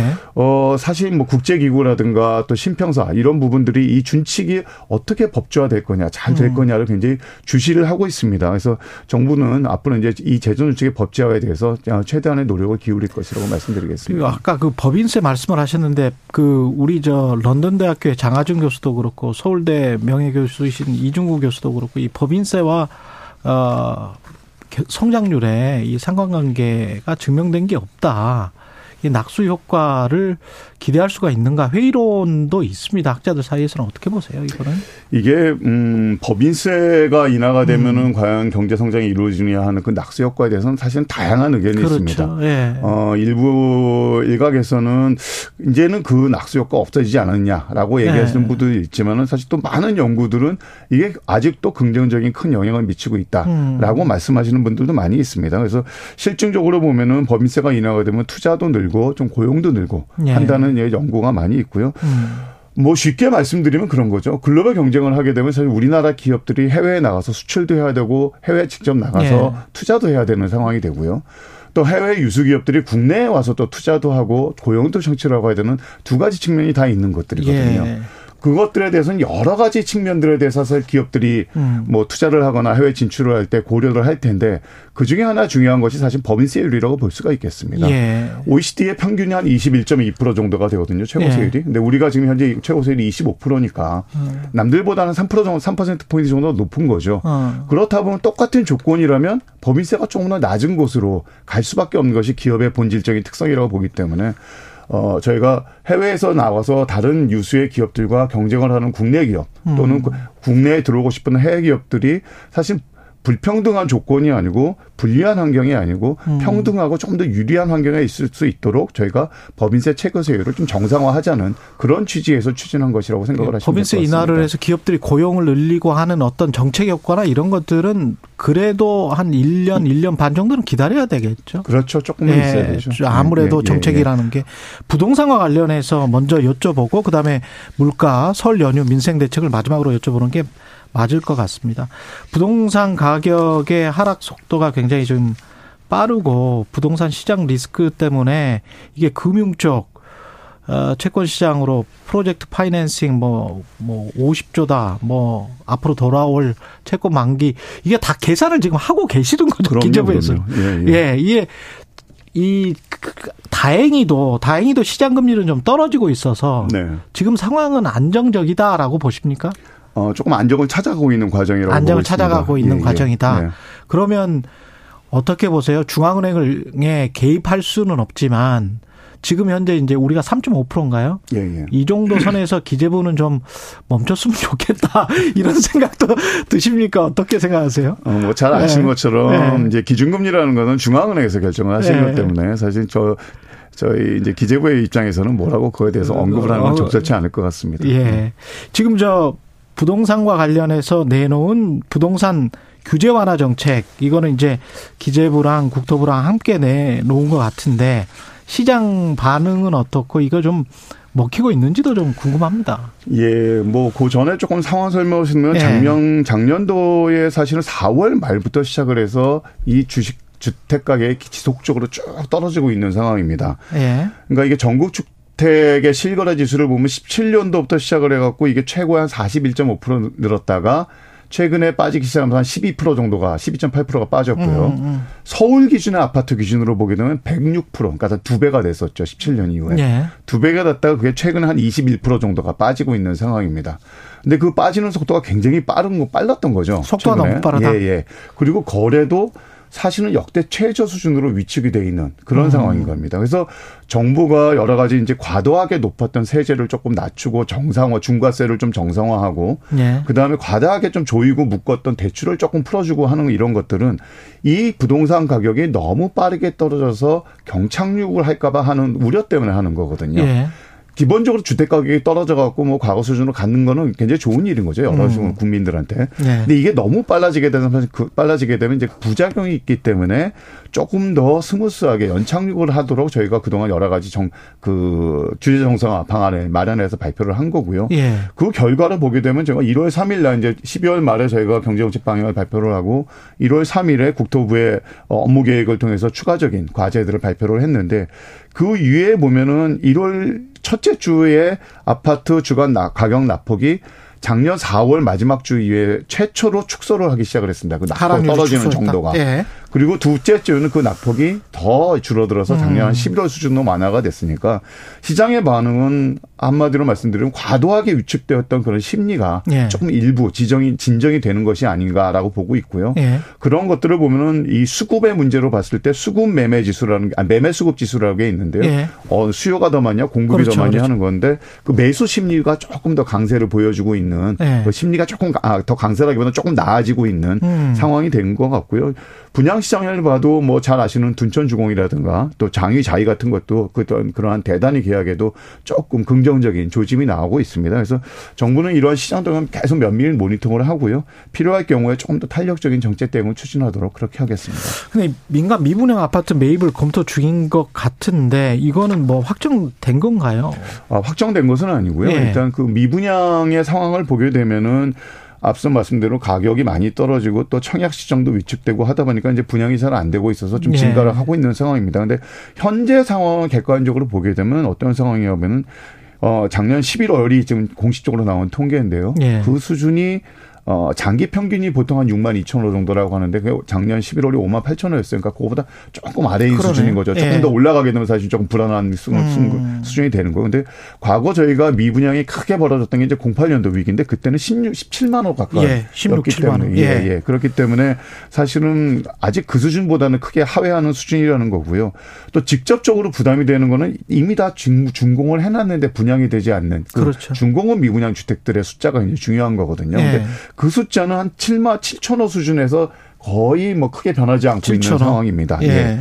어, 사실 뭐 국제기구라든가 또 신평사 이런 부분들이 이 준칙이 어떻게 법제화 될 거냐, 잘될 음. 거냐를 굉장히 주시를 하고 있습니다. 그래서 정부는 앞으로 이제 이 재정준칙의 법제화에 대해서 최대한의 노력을 기울일 것이라고 말씀드리겠습니다. 아까 그 법인세 말씀을 하셨는데 그 우리 저 런던 대학교의 장하준 교수도 그렇고 서울대 명예 교수이신 이중구 교수도 그렇고 이 법인세와 어 성장률에 이 상관관계가 증명된 게 없다. 이 낙수 효과를 기대할 수가 있는가 회의론도 있습니다. 학자들 사이에서는 어떻게 보세요? 이거는 이게 음 법인세가 인하가 되면은 음. 과연 경제 성장이 이루어지느냐 하는 그 낙수 효과에 대해서는 사실은 다양한 의견이 그렇죠. 있습니다. 예. 어 일부 일각에서는 이제는 그 낙수 효과 없어지지 않았냐라고 얘기하시는 예. 분들이 있지만은 사실 또 많은 연구들은 이게 아직도 긍정적인 큰 영향을 미치고 있다라고 음. 말씀하시는 분들도 많이 있습니다. 그래서 실증적으로 보면은 법인세가 인하가 되면 투자도 늘고 좀 고용도 늘고 예. 한다는 연구가 많이 있고요. 음. 뭐 쉽게 말씀드리면 그런 거죠. 글로벌 경쟁을 하게 되면 사실 우리나라 기업들이 해외에 나가서 수출도 해야 되고 해외에 직접 나가서 예. 투자도 해야 되는 상황이 되고요. 또 해외 유수 기업들이 국내에 와서 또 투자도 하고 고용도 창출하고 해야 되는 두 가지 측면이 다 있는 것들이거든요. 예. 그것들에 대해서는 여러 가지 측면들에 대해서 기업들이 음. 뭐 투자를 하거나 해외 진출을 할 때 고려를 할 텐데 그 중에 하나 중요한 것이 사실 법인세율이라고 볼 수가 있겠습니다. 예. OECD의 평균이 한 21.2% 정도가 되거든요. 최고세율이. 예. 근데 우리가 지금 현재 최고세율이 25%니까 음. 남들보다는 3% 정도, 3%포인트 정도 높은 거죠. 어. 그렇다 보면 똑같은 조건이라면 법인세가 조금 더 낮은 곳으로 갈 수밖에 없는 것이 기업의 본질적인 특성이라고 보기 때문에 어, 저희가 해외에서 나와서 다른 유수의 기업들과 경쟁을 하는 국내 기업 또는 음. 국내에 들어오고 싶은 해외 기업들이 사실 불평등한 조건이 아니고 불리한 환경이 아니고 음. 평등하고 좀 더 유리한 환경에 있을 수 있도록 저희가 법인세 체거세율을 좀 정상화하자는 그런 취지에서 추진한 것이라고 생각을 네, 하시면 법인세 인하를 해서 기업들이 고용을 늘리고 하는 어떤 정책 효과나 이런 것들은 그래도 한 1년, 1년 반 정도는 기다려야 되겠죠. 그렇죠. 조금은 예, 있어야 되죠. 아무래도 예, 예, 정책이라는 게 부동산과 관련해서 먼저 여쭤보고 그다음에 물가, 설 연휴 민생 대책을 마지막으로 여쭤보는 게 맞을 것 같습니다. 부동산 가격의 하락 속도가 굉장히 좀 빠르고 부동산 시장 리스크 때문에 이게 금융 쪽 어, 채권 시장으로 프로젝트 파이낸싱 뭐, 뭐, 50조다, 뭐, 앞으로 돌아올 채권 만기, 이게 다 계산을 지금 하고 계시는 거죠, 기재부에서. 예, 예. 예, 이게, 이, 그, 그, 다행히도, 다행히도 시장 금리는 좀 떨어지고 있어서, 네. 지금 상황은 안정적이다라고 보십니까? 어, 조금 안정을 찾아가고 있는 과정이라고 안정을 찾아가고 있는 예, 예, 과정이다. 예. 그러면 어떻게 보세요? 중앙은행에 개입할 수는 없지만 지금 현재 이제 우리가 3.5%인가요? 예, 예. 이 정도 선에서 기재부는 좀 멈췄으면 좋겠다 이런 생각도 드십니까? 어떻게 생각하세요? 어, 뭐 잘 아시는 네. 것처럼 네. 이제 기준금리라는 거는 중앙은행에서 결정을 하시는 네. 것 때문에 사실 저 저희 이제 기재부의 입장에서는 뭐라고 그거에 대해서 언급을 하는 건 어, 적절치 않을 것 같습니다. 예. 지금 저 부동산과 관련해서 내놓은 부동산 규제 완화 정책 이거는 이제 기재부랑 국토부랑 함께 내놓은 것 같은데 시장 반응은 어떻고 이거 좀 먹히고 있는지도 좀 궁금합니다. 예, 뭐 그 전에 조금 상황 설명하시면 예. 작년 작년도에 사실은 4월 말부터 시작을 해서 이 주식 주택 가격이 지속적으로 쭉 떨어지고 있는 상황입니다. 예. 그러니까 이게 전국 주 주택의 실거래 지수를 보면 17년도부터 시작을 해갖고 이게 최고 한 41.5% 늘었다가 최근에 빠지기 시작하면서 한 12% 정도가 12.8%가 빠졌고요. 음, 음. 서울 기준의 아파트 기준으로 보게 되면 106% 그러니까 두 배가 됐었죠. 17년 이후에. 네. 두 배가 됐다가 그게 최근에 한21% 정도가 빠지고 있는 상황입니다. 근데 그 빠지는 속도가 굉장히 빠른 거 빨랐던 거죠. 속도가 최근에. 너무 빠르다. 예, 예. 그리고 거래도 사실은 역대 최저 수준으로 위축이 돼 있는 그런 음. 상황인 겁니다. 그래서 정부가 여러 가지 이제 과도하게 높았던 세제를 조금 낮추고 정상화 중과세를 좀 정상화하고 네. 그다음에 과다하게 좀 조이고 묶었던 대출을 조금 풀어주고 하는 이런 것들은 이 부동산 가격이 너무 빠르게 떨어져서 경착륙을 할까봐 하는 우려 때문에 하는 거거든요. 네. 기본적으로 주택 가격이 떨어져 갖고 뭐 과거 수준으로 갖는 거는 굉장히 좋은 일인 거죠 여러 음. 국민들한테. 네. 근데 이게 너무 빨라지게 되면 그 빨라지게 되면 이제 부작용이 있기 때문에 조금 더 스무스하게 연착륙을 하도록 저희가 그동안 여러 가지 정 그 규제 정상화 방안을 마련해서 발표를 한 거고요. 예. 그 결과를 보게 되면 제가 1월 3일 날 이제 12월 말에 저희가 경제정책 방향을 발표를 하고 1월 3일에 국토부의 업무 계획을 통해서 추가적인 과제들을 발표를 했는데 그 위에 보면은 1월 첫째 주에 아파트 주간 가격 낙폭이 작년 4월 마지막 주 이후에 최초로 축소를 하기 시작을 했습니다. 그 낙폭 떨어지는 정도가. 예. 그리고 둘째 주는 그 낙폭이 더 줄어들어서 작년 음. 11월 수준으로 완화가 됐으니까 시장의 반응은 한마디로 말씀드리면 과도하게 위축되었던 그런 심리가 예. 조금 일부 지정이 진정이 되는 것이 아닌가라고 보고 있고요. 예. 그런 것들을 보면은 이 수급의 문제로 봤을 때 수급 매매 지수라는 게, 아, 매매 수급 지수라는 게 있는데요. 예. 어, 수요가 더 많냐, 공급이 그렇죠, 더 많냐 그렇죠. 하는 건데 그 매수 심리가 조금 더 강세를 보여주고 있는 예. 그 심리가 조금 아, 더 강세라기보다는 조금 나아지고 있는 음. 상황이 된 것 같고요. 분양 시장을 봐도 뭐 잘 아시는 둔천주공이라든가 또 장위자이 같은 것도 그런 그러한 대단히 계약에도 조금 긍정적인 조짐이 나오고 있습니다. 그래서 정부는 이러한 시장 동안 계속 면밀히 모니터링을 하고요. 필요할 경우에 조금 더 탄력적인 정책 대응을 추진하도록 그렇게 하겠습니다. 근데 민간 미분양 아파트 매입을 검토 중인 것 같은데 이거는 뭐 확정된 건가요? 아, 확정된 것은 아니고요. 예. 일단 그 미분양의 상황을 보게 되면은 앞서 말씀대로 가격이 많이 떨어지고 또 청약 시장도 위축되고 하다 보니까 이제 분양이 잘 안 되고 있어서 좀 예. 증가를 하고 있는 상황입니다. 근데 현재 상황을 객관적으로 보게 되면 어떤 상황이냐면은 어 작년 11월이 지금 공식적으로 나온 통계인데요. 예. 그 수준이 어, 장기 평균이 보통 한 6만 2천 원 정도라고 하는데, 그 작년 11월이 5만 8천 원이었으니까, 그거보다 조금 아래인 그러네요. 수준인 거죠. 조금 예. 더 올라가게 되면 사실 조금 불안한 수, 음. 수준이 되는 거예요. 근데 과거 저희가 미분양이 크게 벌어졌던 게 이제 08년도 위기인데, 그때는 16, 17만 원 가까이. 예, 16, 17만 원. 때문에, 예, 예. 예. 그렇기 때문에 사실은 아직 그 수준보다는 크게 하회하는 수준이라는 거고요. 또 직접적으로 부담이 되는 거는 이미 다 준, 준공을 해놨는데 분양이 되지 않는. 그 그렇죠. 준공은 미분양 주택들의 숫자가 이제 중요한 거거든요. 예. 근데 그 숫자는 한 7만 7천호 수준에서 거의 뭐 크게 변하지 않고 7천 있는 원. 상황입니다. 예. 예.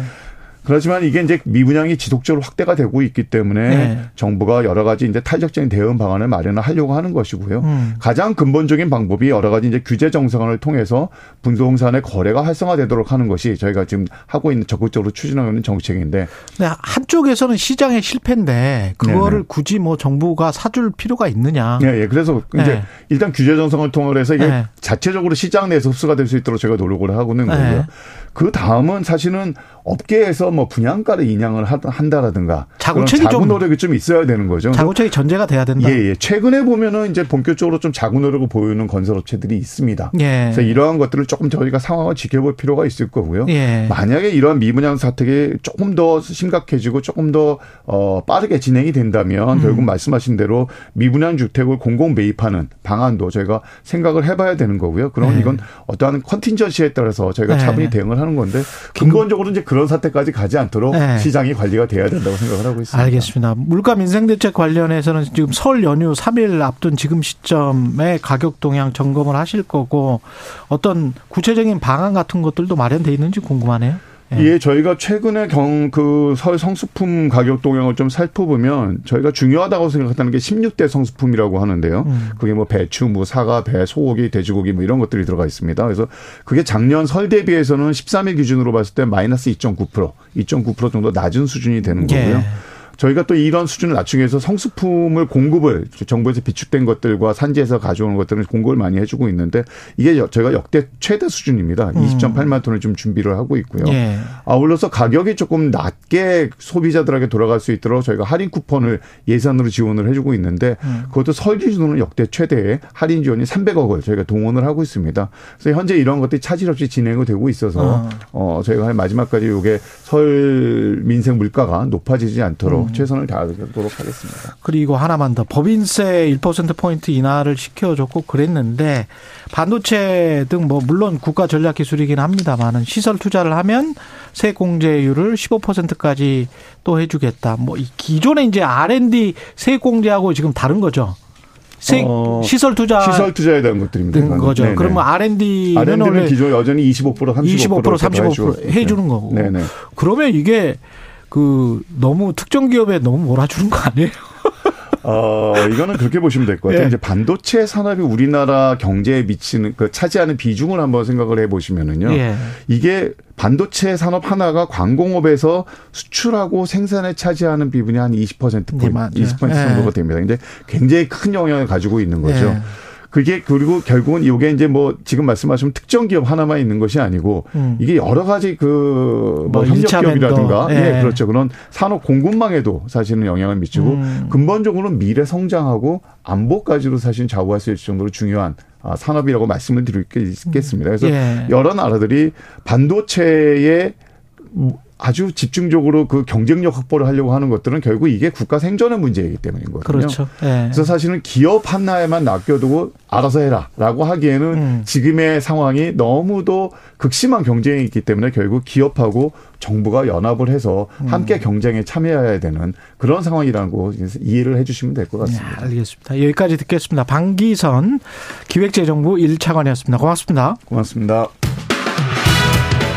그렇지만 이게 이제 미분양이 지속적으로 확대가 되고 있기 때문에 네. 정부가 여러 가지 이제 탄력적인 대응 방안을 마련을 하려고 하는 것이고요. 음. 가장 근본적인 방법이 여러 가지 이제 규제 정상화를 통해서 부동산의 거래가 활성화되도록 하는 것이 저희가 지금 하고 있는 적극적으로 추진하고 있는 정책인데 근데 한쪽에서는 시장의 실패인데 그거를 네네. 굳이 뭐 정부가 사줄 필요가 있느냐? 예, 예. 그래서 이제 네. 일단 규제 정상을 통해서 이게 네. 자체적으로 시장 내에서 흡수가 될 수 있도록 제가 노력을 하고 있는 네. 거고요. 그 다음은 사실은 업계에서 뭐 분양가를 인양을 하- 한다라든가 자구책이 자구 좀- 노력이 좀 있어야 되는 거죠. 자구책이 전제가 돼야 된다. 예, 예. 최근에 보면은 이제 본격적으로 좀 자구 노력을 보이는 건설업체들이 있습니다. 예. 그래서 이러한 것들을 조금 저희가 상황을 지켜볼 필요가 있을 거고요. 예. 만약에 이러한 미분양 사택이 조금 더 심각해지고 조금 더 어, 빠르게 진행이 된다면 음. 결국 말씀하신 대로 미분양 주택을 공공 매입하는 방안도 저희가 생각을 해봐야 되는 거고요. 그럼 네. 이건 어떠한 컨틴전시에 따라서 저희가 네. 차분히 대응을 하는 건데 근본적으로 이제 그런 사태까지 가지 않도록 네. 시장이 관리가 돼야 된다고 생각을 하고 있습니다. 알겠습니다. 물가 민생 대책 관련해서는 지금 설 연휴 3일 앞둔 지금 시점에 가격 동향 점검을 하실 거고 어떤 구체적인 방안 같은 것들도 마련돼 있는지 궁금하네요. 예. 예, 저희가 최근에 경, 그, 설 성수품 가격 동향을 좀 살펴보면 저희가 중요하다고 생각하는 게 16대 성수품이라고 하는데요. 음. 그게 뭐 배추, 뭐 사과, 배, 소고기, 돼지고기 뭐 이런 것들이 들어가 있습니다. 그래서 그게 작년 설 대비해서는 13일 기준으로 봤을 때 마이너스 2.9%, 2.9% 정도 낮은 수준이 되는 거고요. 예. 저희가 또 이런 수준을 낮추기 위해서 성수품을 공급을 정부에서 비축된 것들과 산지에서 가져오는 것들을 공급을 많이 해주고 있는데 이게 여- 저희가 역대 최대 수준입니다. 20.8만 톤을 좀 준비를 하고 있고요. 음. 예. 아울러서 가격이 조금 낮게 소비자들에게 돌아갈 수 있도록 저희가 할인 쿠폰을 예산으로 지원을 해주고 있는데 음. 그것도 설 기준으로는 역대 최대의 할인 지원이 300억을 저희가 동원을 하고 있습니다. 그래서 현재 이런 것들이 차질 없이 진행이 되고 있어서 어, 저희가 할 마지막까지 이게 설 민생 물가가 높아지지 않도록 최선을 다하도록 하겠습니다. 그리고 하나만 더 법인세 1%포인트 인하를 시켜줬고 그랬는데 반도체 등 뭐 물론 국가 전략 기술이긴 합니다만은 시설 투자를 하면 세액 공제율을 15%까지 또 해주겠다. 뭐이 기존에 이제 R&D 세액 공제하고 지금 다른 거죠. 세액 어, 시설 투자 시설 투자에 대한 것들입니다. 된 이거는. 거죠. 네네. 그러면 R&D는 R&D는 기존 여전히 25% 35% 25% 35% 해주고 해주는 거고. 네네. 그러면 이게 그 너무 특정 기업에 너무 몰아주는 거 아니에요? 어, 이거는 그렇게 보시면 될 것 같아요. 예. 이제 반도체 산업이 우리나라 경제에 미치는, 그 차지하는 비중을 한번 생각을 해 보시면은요. 예. 이게 반도체 산업 하나가 광공업에서 수출하고 생산에 차지하는 비중이 한 20% 네, 맞아요. 20% 정도가 예. 됩니다. 근데 굉장히 큰 영향을 가지고 있는 거죠. 예. 그게 그리고 결국은 이게 이제 뭐 지금 말씀하신 특정 기업 하나만 있는 것이 아니고 음. 이게 여러 가지 그뭐 뭐 협력 기업이라든가. 예. 예, 그렇죠. 그런 산업 공급망에도 사실은 영향을 미치고 음. 근본적으로 미래 성장하고 안보까지도 사실 좌우할 수 있을 정도로 중요한 아, 산업이라고 말씀을 드릴 게 있겠습니다. 그래서 예. 여러 나라들이 반도체의 아주 집중적으로 그 경쟁력 확보를 하려고 하는 것들은 결국 이게 국가 생존의 문제이기 때문인 거거든요. 그렇죠. 예. 그래서 사실은 기업 하나에만 맡겨두고 알아서 해라라고 하기에는 음. 지금의 상황이 너무도 극심한 경쟁이 있기 때문에 결국 기업하고 정부가 연합을 해서 음. 함께 경쟁에 참여해야 되는 그런 상황이라는 거 이해를 해주시면 될것 네, 같습니다. 알겠습니다. 여기까지 듣겠습니다. 방기선 기획재정부 1차관이었습니다. 고맙습니다. 고맙습니다.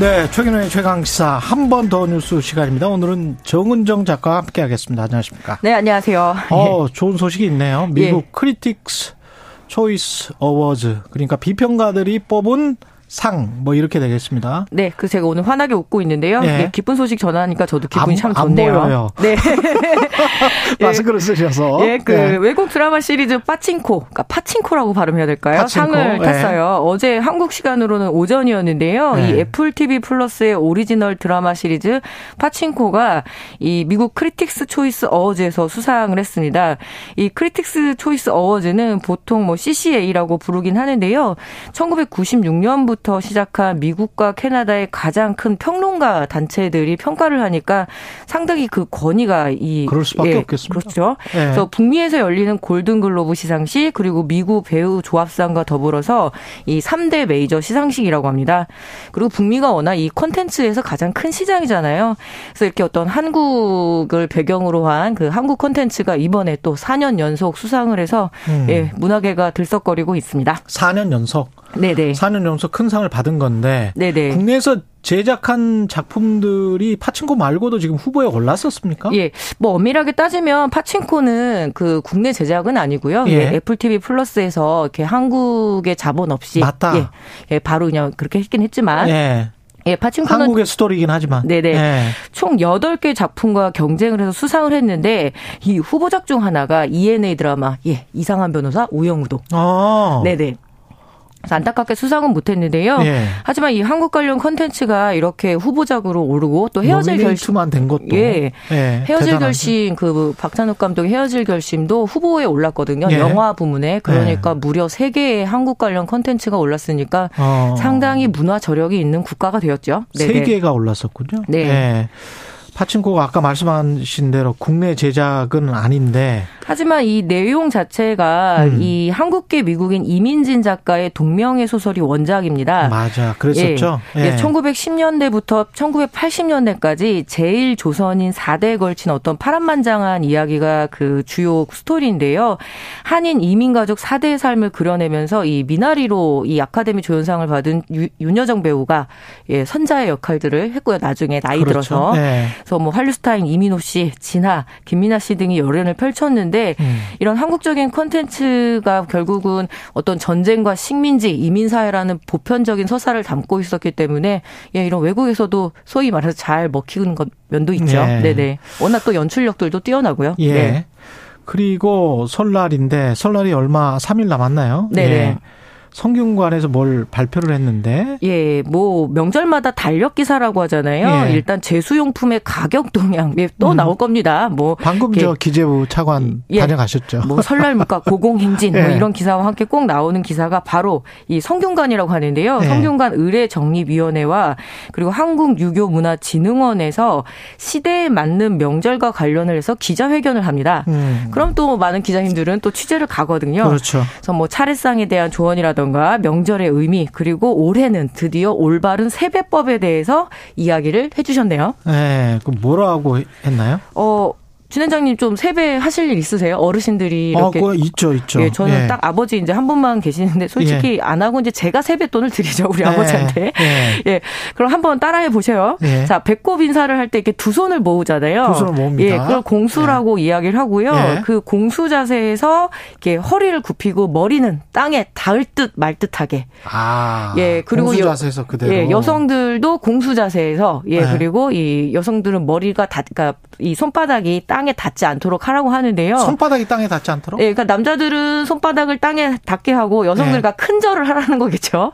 네, 최경영의 최강시사 한 번 더 뉴스 시간입니다. 오늘은 정은정 작가와 함께 하겠습니다. 안녕하십니까? 네, 안녕하세요. 어, 좋은 소식이 있네요. 미국 예. 크리틱스 초이스 어워즈 그러니까 비평가들이 뽑은 상 뭐 이렇게 되겠습니다. 네, 그 제가 오늘 환하게 웃고 있는데요. 예. 네, 기쁜 소식 전하니까 저도 기분이 안- 참안 좋네요. 보여요. 네. 예. 마스크를 쓰셔서 예, 그 네. 외국 드라마 시리즈 빠칭코, 그러니까 파칭코라고 발음해야 될까요? 파칭코, 상을 예. 탔어요. 어제 한국 시간으로는 오전이었는데요. 예. 이 애플 TV 플러스의 오리지널 드라마 시리즈 파칭코가 이 미국 크리틱스 초이스 어워즈에서 수상을 했습니다. 이 크리틱스 초이스 어워즈는 보통 뭐 CCA라고 부르긴 하는데요. 1996년부터 시작한 미국과 캐나다의 가장 큰 평론가 단체들이 평가를 하니까 상당히 그 권위가 이 그럴 수밖에 예, 없겠습니다. 그렇죠. 예. 그래서 북미에서 열리는 골든글로브 시상식 그리고 미국 배우 조합상과 더불어서 이 3대 메이저 시상식이라고 합니다. 그리고 북미가 워낙 이 콘텐츠에서 가장 큰 시장이잖아요. 그래서 이렇게 어떤 한국을 배경으로 한 그 한국 콘텐츠가 이번에 또 4년 연속 수상을 해서 음. 예, 문화계가 들썩거리고 있습니다. 4년 연속 네네. 4년 연속 큰 상을 받은 건데 네네. 국내에서 제작한 작품들이 파친코 말고도 지금 후보에 올랐었습니까? 예, 뭐 엄밀하게 따지면 파친코는 그 국내 제작은 아니고요. 예. 예. 애플 TV 플러스에서 이렇게 한국의 자본 없이 맞다. 예, 예, 바로 그냥 그렇게 했긴 했지만 예. 예, 파친코는 한국의 스토리이긴 하지만. 네네. 예. 총 8개 작품과 경쟁을 해서 수상을 했는데 이 후보작 중 하나가 ENA 드라마 예, 이상한 변호사 우영우도. 어. 네네. 안타깝게 수상은 못했는데요. 예. 하지만 이 한국 관련 컨텐츠가 이렇게 후보작으로 오르고 또 헤어질 결심 노미네이트만 된 것도 예. 예, 헤어질 대단하죠. 결심 그 박찬욱 감독의 헤어질 결심도 후보에 올랐거든요. 예. 영화 부문에 그러니까 무려 세 개의 한국 관련 컨텐츠가 올랐으니까 어. 상당히 문화 저력이 있는 국가가 되었죠. 세 네네. 개가 올랐었군요. 네. 예. 파친코가 아까 말씀하신 대로 국내 제작은 아닌데 하지만 이 내용 자체가 음. 이 한국계 미국인 이민진 작가의 동명의 소설이 원작입니다. 맞아 그랬었죠. 예. 예, 1910년대부터 1980년대까지 재일 조선인 4대에 걸친 어떤 파란만장한 이야기가 그 주요 스토리인데요. 한인 이민 가족 4대의 삶을 그려내면서 이 미나리로 이 아카데미 조연상을 받은 유, 윤여정 배우가 예, 선자의 역할들을 했고요. 나중에 나이 그렇죠. 들어서. 예. 그래서 뭐 한류스타인 이민호 씨, 진아, 김민아 씨 등이 열연을 펼쳤는데 음. 이런 한국적인 콘텐츠가 결국은 어떤 전쟁과 식민지, 이민 사회라는 보편적인 서사를 담고 있었기 때문에 예, 이런 외국에서도 소위 말해서 잘 먹히는 것 면도 있죠. 예. 네네. 워낙 또 연출력들도 뛰어나고요. 예. 네. 그리고 설날인데 설날이 얼마 3일 남았나요? 네네. 예. 성균관에서 뭘 발표를 했는데 예, 뭐 명절마다 달력 기사라고 하잖아요. 예. 일단 제수용품의 가격 동향 예, 또 음. 나올 겁니다. 뭐 방금 저 기재부 차관 예. 다녀가셨죠. 뭐 설날 물가 고공행진 뭐 예. 이런 기사와 함께 꼭 나오는 기사가 바로 이 성균관이라고 하는데요. 예. 성균관 의례 정립위원회와 그리고 한국유교문화진흥원에서 시대에 맞는 명절과 관련을 해서 기자회견을 합니다. 음. 그럼 또 많은 기자님들은 또 취재를 가거든요. 그렇죠. 그래서 뭐 차례상에 대한 조언이라던가 명절의 의미 그리고 올해는 드디어 올바른 세배법에 대해서 이야기를 해주셨네요. 예. 그 뭐라고 했나요? 어 준현장님 좀 세배 하실 일 있으세요? 어르신들이 아, 이렇게. 그거 있죠, 있죠. 예, 저는 예. 딱 아버지 이제 한 분만 계시는데 솔직히 안 하고 이제 제가 세뱃돈을 드리죠 우리 예, 아버지한테. 예. 예, 그럼 한번 따라해 보세요. 예. 자, 배꼽 인사를 할 때 이렇게 두 손을 모으잖아요. 두 손을 모읍니다. 예, 그걸 공수라고 이야기를 하고요. 예. 그 공수 자세에서 이렇게 허리를 굽히고 머리는 땅에 닿을 듯 말 듯하게. 아, 예, 그리고 공수 여- 자세에서 그대로. 예, 여성들도 공수 자세에서 예, 네. 그리고 이 여성들은 머리가 닿, 그러니까 이 손바닥이 땅에 닿지 않도록 하라고 하는데요. 손바닥이 땅에 닿지 않도록. 예, 그러니까 남자들은 손바닥을 땅에 닿게 하고 여성들과 큰 절을 하라는 거겠죠.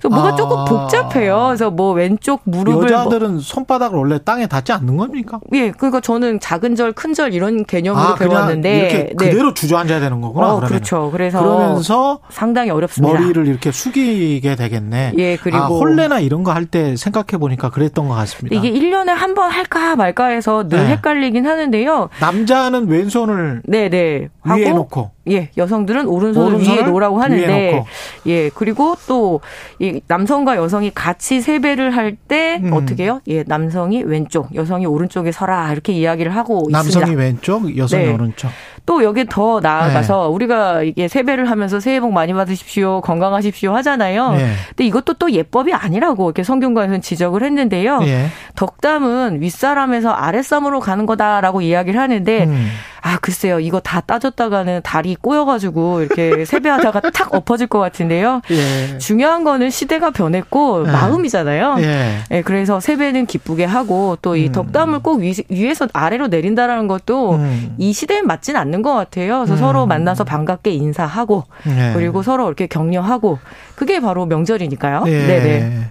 그래서 뭐가 아. 조금 복잡해요. 그래서 뭐 왼쪽 무릎을 뭐- 여자들은 손바닥을 원래 땅에 닿지 않는 겁니까? 예, 그러니까 저는 작은 절, 큰 절 이런 개념으로 아, 배웠는데 이렇게 네. 그대로 주저앉아야 되는 거구나. 어. 그렇죠. 그래서 그러면서 상당히 어렵습니다. 머리를 이렇게 숙이게 되겠네. 예, 그리고 아, 혼례나 이런 거 할 때 생각해 보니까 그랬던 것 같습니다. 이게 1년에 한 번 할까 말까 해서 늘 네. 헷갈리긴 하는데요. 남자는 왼손을 네, 네. 위에 하고 놓고 예, 여성들은 오른손을, 오른손을 위에 놓으라고 하는데. 예, 그리고 또 이 남성과 여성이 같이 세배를 할때 음. 어떻게 해요? 예, 남성이 왼쪽, 여성이 오른쪽에 서라 이렇게 이야기를 하고 남성이 있습니다. 왼쪽, 여성이 네. 오른쪽. 또 여기 더 나아가서 네. 우리가 이게 세배를 하면서 새해 복 많이 받으십시오, 건강하십시오 하잖아요. 네. 근데 이것도 또 예법이 아니라고 이렇게 성경관에서는 지적을 했는데요. 예. 덕담은 윗사람에서 아랫사람으로 가는 거다라고 이야기를 하는데 음. 아 글쎄요 이거 다 따졌다가는 다리 꼬여가지고 이렇게 세배하다가 탁 엎어질 것 같은데요. 예. 중요한 거는 시대가 변했고 네. 마음이잖아요. 예. 예, 그래서 세배는 기쁘게 하고 또이 음. 덕담을 꼭 위, 위에서 아래로 내린다라는 것도 음. 이 시대에 맞진 않는 것 같아요. 그래서 음. 서로 만나서 반갑게 인사하고 예. 그리고 서로 이렇게 격려하고 그게 바로 명절이니까요. 예. 네네.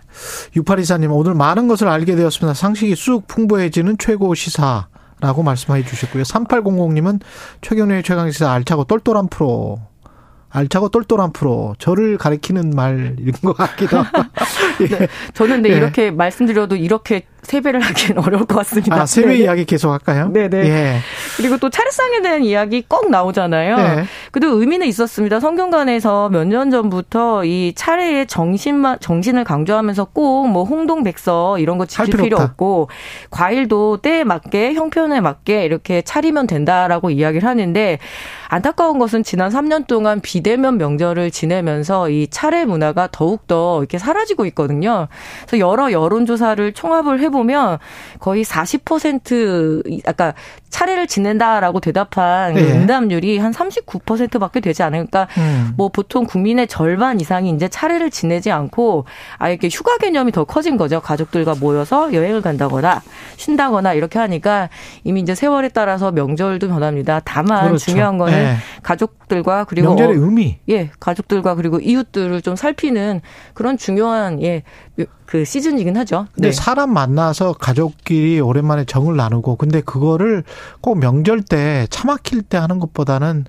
6824님, 오늘 많은 것을 알게 되었습니다. 상식이 쑥 풍부해지는 최고 시사. 라고 말씀해 주셨고요. 3800님은 최경련의 최강시사 알차고 똘똘한 프로. 알차고 똘똘한 프로. 저를 가리키는 말인 것 같기도 하고. 예. 저는 근데 예. 이렇게 말씀드려도 이렇게 세배를 하기는 어려울 것 같습니다. 아, 세배 네네. 이야기 계속 할까요? 네네. 예. 그리고 또 차례상에 대한 이야기 꼭 나오잖아요. 네. 그래도 의미는 있었습니다. 성균관에서 몇 년 전부터 이 차례의 정신만 정신을 강조하면서 꼭 뭐 홍동 백서 이런 거할 지킬 필요 필요. 없고 과일도 때에 맞게 형편에 맞게 이렇게 차리면 된다라고 이야기를 하는데 안타까운 것은 지난 3년 동안 비대면 명절을 지내면서 이 차례 문화가 더욱더 이렇게 사라지고 있거든요. 그래서 여러 여론조사를 총합을 해보면 거의 40% 아까 차례를 지낸다라고 대답한 그 네. 응답률이 한 39%밖에 되지 않으니까 음. 뭐 보통 국민의 절반 이상이 이제 차례를 지내지 않고 아예 이렇게 휴가 개념이 더 커진 거죠. 가족들과 모여서 여행을 간다거나 쉰다거나 이렇게 하니까 이미 이제 세월에 따라서 명절도 변합니다. 다만 그렇죠. 중요한 거는 네. 가족들과 그리고 명절의 어, 의미. 예, 가족들과 그리고 이웃들을 좀 살피는 그런 중요한 예, 그 시즌이긴 하죠. 근데 네. 사람 만나서 가족끼리 오랜만에 정을 나누고 근데 그거를 꼭 명절 때 차 막힐 때 하는 것보다는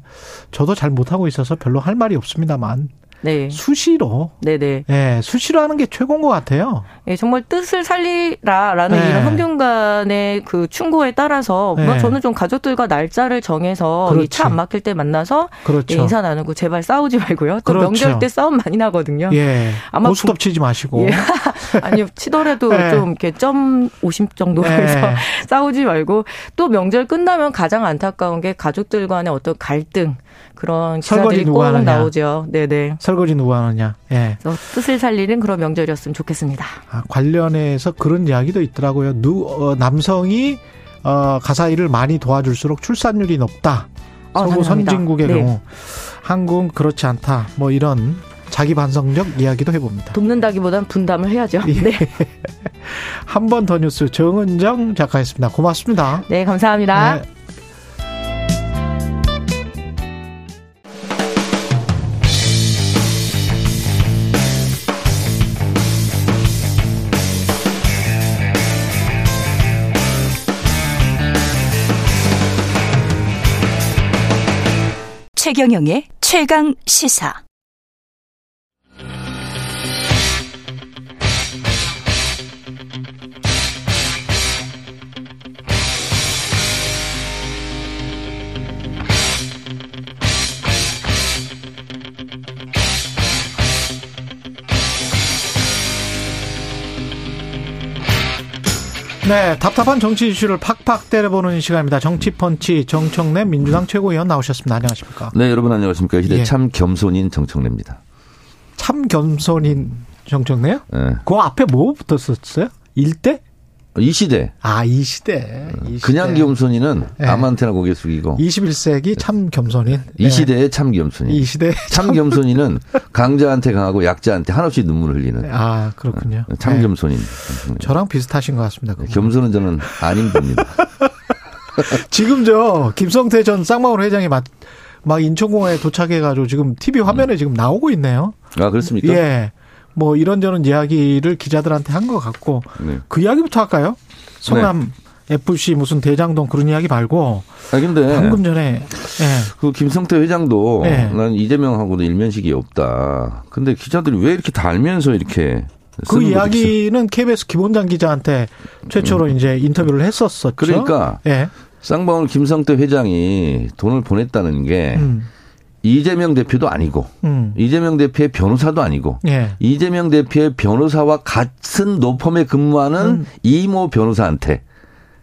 저도 잘 못하고 있어서 별로 할 말이 없습니다만 네. 수시로 네, 네. 예, 수시로 하는 게 최고인 것 같아요. 예, 정말 뜻을 살리라라는 네. 이런 성균관의 그 충고에 따라서 뭐 네. 저는 좀 가족들과 날짜를 정해서 그렇지. 차안 막힐 때 만나서 그렇죠. 예, 인사 나누고 제발 싸우지 말고요. 또 그렇죠. 명절 때 싸움 많이 나거든요. 예. 아마 고스톱 치지 마시고. 예. 아니요, 치더라도 네. 좀 이렇게 점 50 정도로 네. 해서 싸우지 말고 또 명절 끝나면 가장 안타까운 게 가족들 간의 어떤 갈등 그런 설거지 기사들이 누가 꼭 하느냐. 나오죠. 네네. 설거지 누가 하느냐. 예. 뜻을 살리는 그런 명절이었으면 좋겠습니다. 아, 관련해서 그런 이야기도 있더라고요. 누, 어, 남성이 어, 가사 일을 많이 도와줄수록 출산율이 높다. 어, 서구 당연합니다. 선진국의 네. 경우 한국은 그렇지 않다. 뭐 이런 자기 반성적 이야기도 해봅니다. 돕는다기보단 분담을 해야죠. 예. 네. 한 번 더 뉴스 정은정 작가였습니다. 고맙습니다. 네, 감사합니다. 네. 최경영의 최강 시사. 네, 답답한 정치 이슈를 팍팍 때려보는 시간입니다. 정치펀치 정청래 민주당 최고위원 나오셨습니다. 안녕하십니까? 네, 여러분 안녕하십니까? 희대 예. 참 겸손인 정청래입니다. 참 겸손인 정청래요? 예. 그 앞에 뭐 붙었었어요? 일대? 이 시대 아, 이 시대. 이 그냥 시대. 겸손인은 예. 아무한테나 고개 숙이고 21세기 참 겸손인. 이 예. 시대의 참 겸손인. 이 시대 참 겸손인은 강자한테 강하고 약자한테 한없이 눈물을 흘리는 아, 그렇군요. 참 예. 겸손인. 저랑 비슷하신 것 같습니다. 그거. 겸손은 저는 안 힘듭니다. 지금 저 김성태 전 쌍마을 회장이 막, 막 인천공항에 도착해가지고 지금 TV 화면에 지금 나오고 있네요. 아 그렇습니까? 예. 뭐 이런저런 이야기를 기자들한테 한 것 같고 네. 그 이야기부터 할까요? 성남 FC 무슨 대장동 그런 이야기 말고 아 근데 방금 전에 예. 그 김성태 회장도 네. 난 이재명하고도 일면식이 없다. 근데 기자들이 왜 이렇게 다 알면서 이렇게 그? 이야기는 KBS 김원장 기자한테 최초로 이제 인터뷰를 했었었죠. 음. 그러니까 예. 쌍방울 김성태 회장이 돈을 보냈다는 게 음. 이재명 대표도 아니고 음. 이재명 대표의 변호사도 아니고 예. 이재명 대표의 변호사와 같은 노펌에 근무하는 음. 이모 변호사한테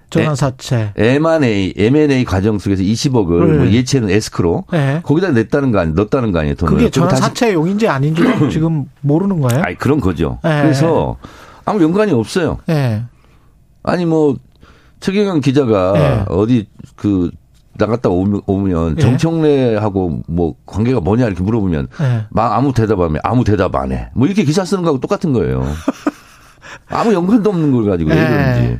전환 사채. M&A, M&A 과정 속에서 20억을 네. 뭐 예치는 에스크로 예. 거기다 냈다는 거 아니, 넣었다는 거 아니에요 돈을. 그게 전환 사채용인지 아닌지도 지금 모르는 거예요? 아니 그런 거죠. 예. 그래서 아무 연관이 없어요. 예. 아니 뭐 최경영 기자가 예. 어디 그 나갔다 오면, 오면 예. 정청래하고 뭐 관계가 뭐냐 이렇게 물어보면 예. 막 아무 대답하면 아무 대답 안 해. 뭐 이렇게 기사 쓰는 거하고 똑같은 거예요. 아무 연관도 없는 걸 가지고 왜 예. 그런지.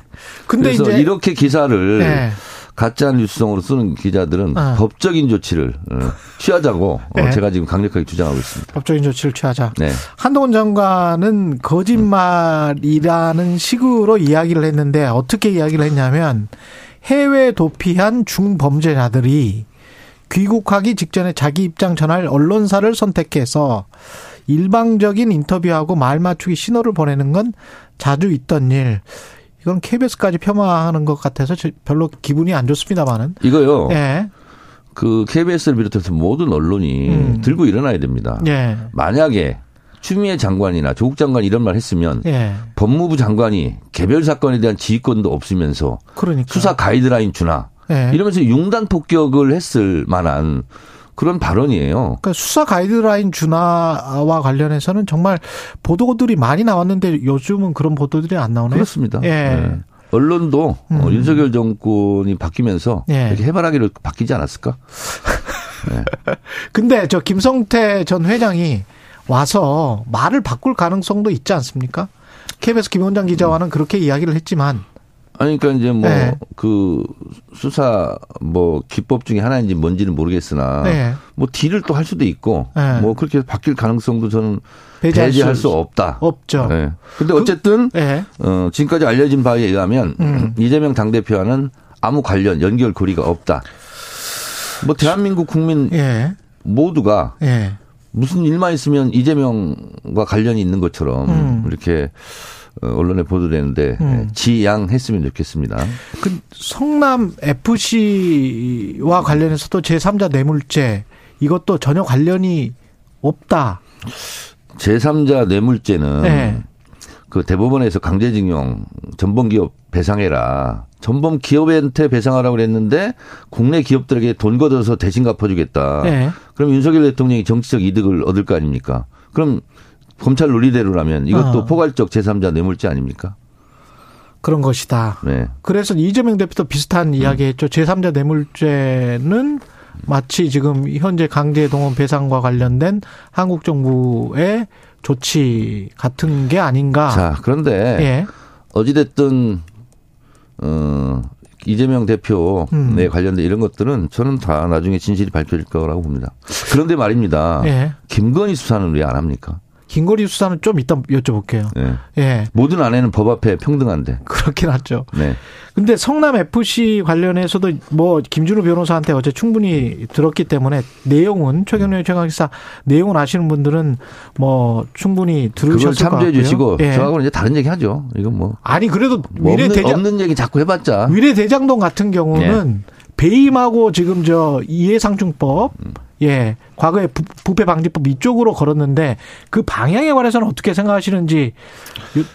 근데 그래서 이제 이렇게 기사를 예. 가짜 뉴스성으로 쓰는 기자들은 어. 법적인 조치를 어, 취하자고 어, 예. 제가 지금 강력하게 주장하고 있습니다. 법적인 조치를 취하자. 네. 한동훈 장관은 거짓말이라는 식으로 이야기를 했는데 어떻게 이야기를 했냐면 해외 도피한 중범죄자들이 귀국하기 직전에 자기 입장 전할 언론사를 선택해서 일방적인 인터뷰하고 말 맞추기 신호를 보내는 건 자주 있던 일. 이건 KBS까지 폄하하는 것 같아서 저- 별로 기분이 안 좋습니다만은. 이거요. 예. 그 KBS를 비롯해서 모든 언론이 음. 들고 일어나야 됩니다. 예. 만약에 추미애 장관이나 조국 장관이 이런 말 했으면 예. 법무부 장관이 개별 사건에 대한 지휘권도 없으면서 그러니까. 수사 가이드라인 주나 예. 이러면서 융단 폭격을 했을 만한 그런 발언이에요. 그러니까 수사 가이드라인 준하와 관련해서는 정말 보도들이 많이 나왔는데 요즘은 그런 보도들이 안 나오네요. 그렇습니다. 예. 네. 언론도 어, 음. 윤석열 정권이 바뀌면서 예. 이렇게 해바라기로 바뀌지 않았을까? 근데 저 김성태 전 회장이 와서 말을 바꿀 가능성도 있지 않습니까? KBS 김원장 기자와는 그렇게 이야기를 했지만 아니, 그러니까 이제 뭐, 네. 그, 수사, 뭐, 기법 중에 하나인지 뭔지는 모르겠으나, 네. 뭐, 딜을 또 할 수도 있고, 네. 뭐, 그렇게 바뀔 가능성도 저는 배제할 배제할 수 수 없다. 없죠. 네. 근데 어쨌든, 예. 어, 지금까지 알려진 바에 의하면, 음. 이재명 당대표와는 아무 관련, 연결 고리가 없다. 뭐, 대한민국 국민 예. 모두가 예. 무슨 일만 있으면 이재명과 관련이 있는 것처럼 음. 이렇게 어, 언론에 보도되는데 음. 지양했으면 좋겠습니다. 그 성남 FC와 관련해서도 제3자 뇌물죄 이것도 전혀 관련이 없다. 제3자 뇌물죄는 네. 그 대법원에서 강제징용 전범 기업 배상해라. 전범 기업한테 배상하라고 그랬는데 국내 기업들에게 돈 걷어서 대신 갚아주겠다. 네. 그럼 윤석열 대통령이 정치적 이득을 얻을 거 아닙니까? 그럼 검찰 논리대로라면 이것도 어. 포괄적 제3자 뇌물죄 아닙니까? 그런 것이다. 네. 그래서 이재명 대표도 비슷한 이야기 했죠. 제3자 뇌물죄는 마치 지금 현재 강제 동원 배상과 관련된 한국 정부의 조치 같은 게 아닌가. 자, 그런데 예. 어찌됐든 어 이재명 대표에 음. 관련된 이런 것들은 저는 다 나중에 진실이 밝혀질 거라고 봅니다. 그런데 말입니다. 예. 김건희 수사는 왜 안 합니까? 긴거리 수사는 좀 이따 여쭤볼게요. 예. 예. 모든 아내는 법 앞에 평등한데. 그렇긴 하죠. 네. 근데 성남 FC 관련해서도 뭐 김준우 변호사한테 어제 충분히 들었기 때문에 내용은 최경련 최강기사 내용을 아시는 분들은 뭐 충분히 그걸 들으셨을 것 참조해. 주시고 예. 저하고는 이제 다른 얘기 하죠. 이건 뭐, 아니 그래도 뭐 미래 없는, 대장 없는 얘기 자꾸 해봤자. 위례 대장동 같은 경우는 배임하고 지금 저 이해상충법 예 과거에 부, 부패 방지법 이쪽으로 걸었는데 그 방향에 관해서는 어떻게 생각하시는지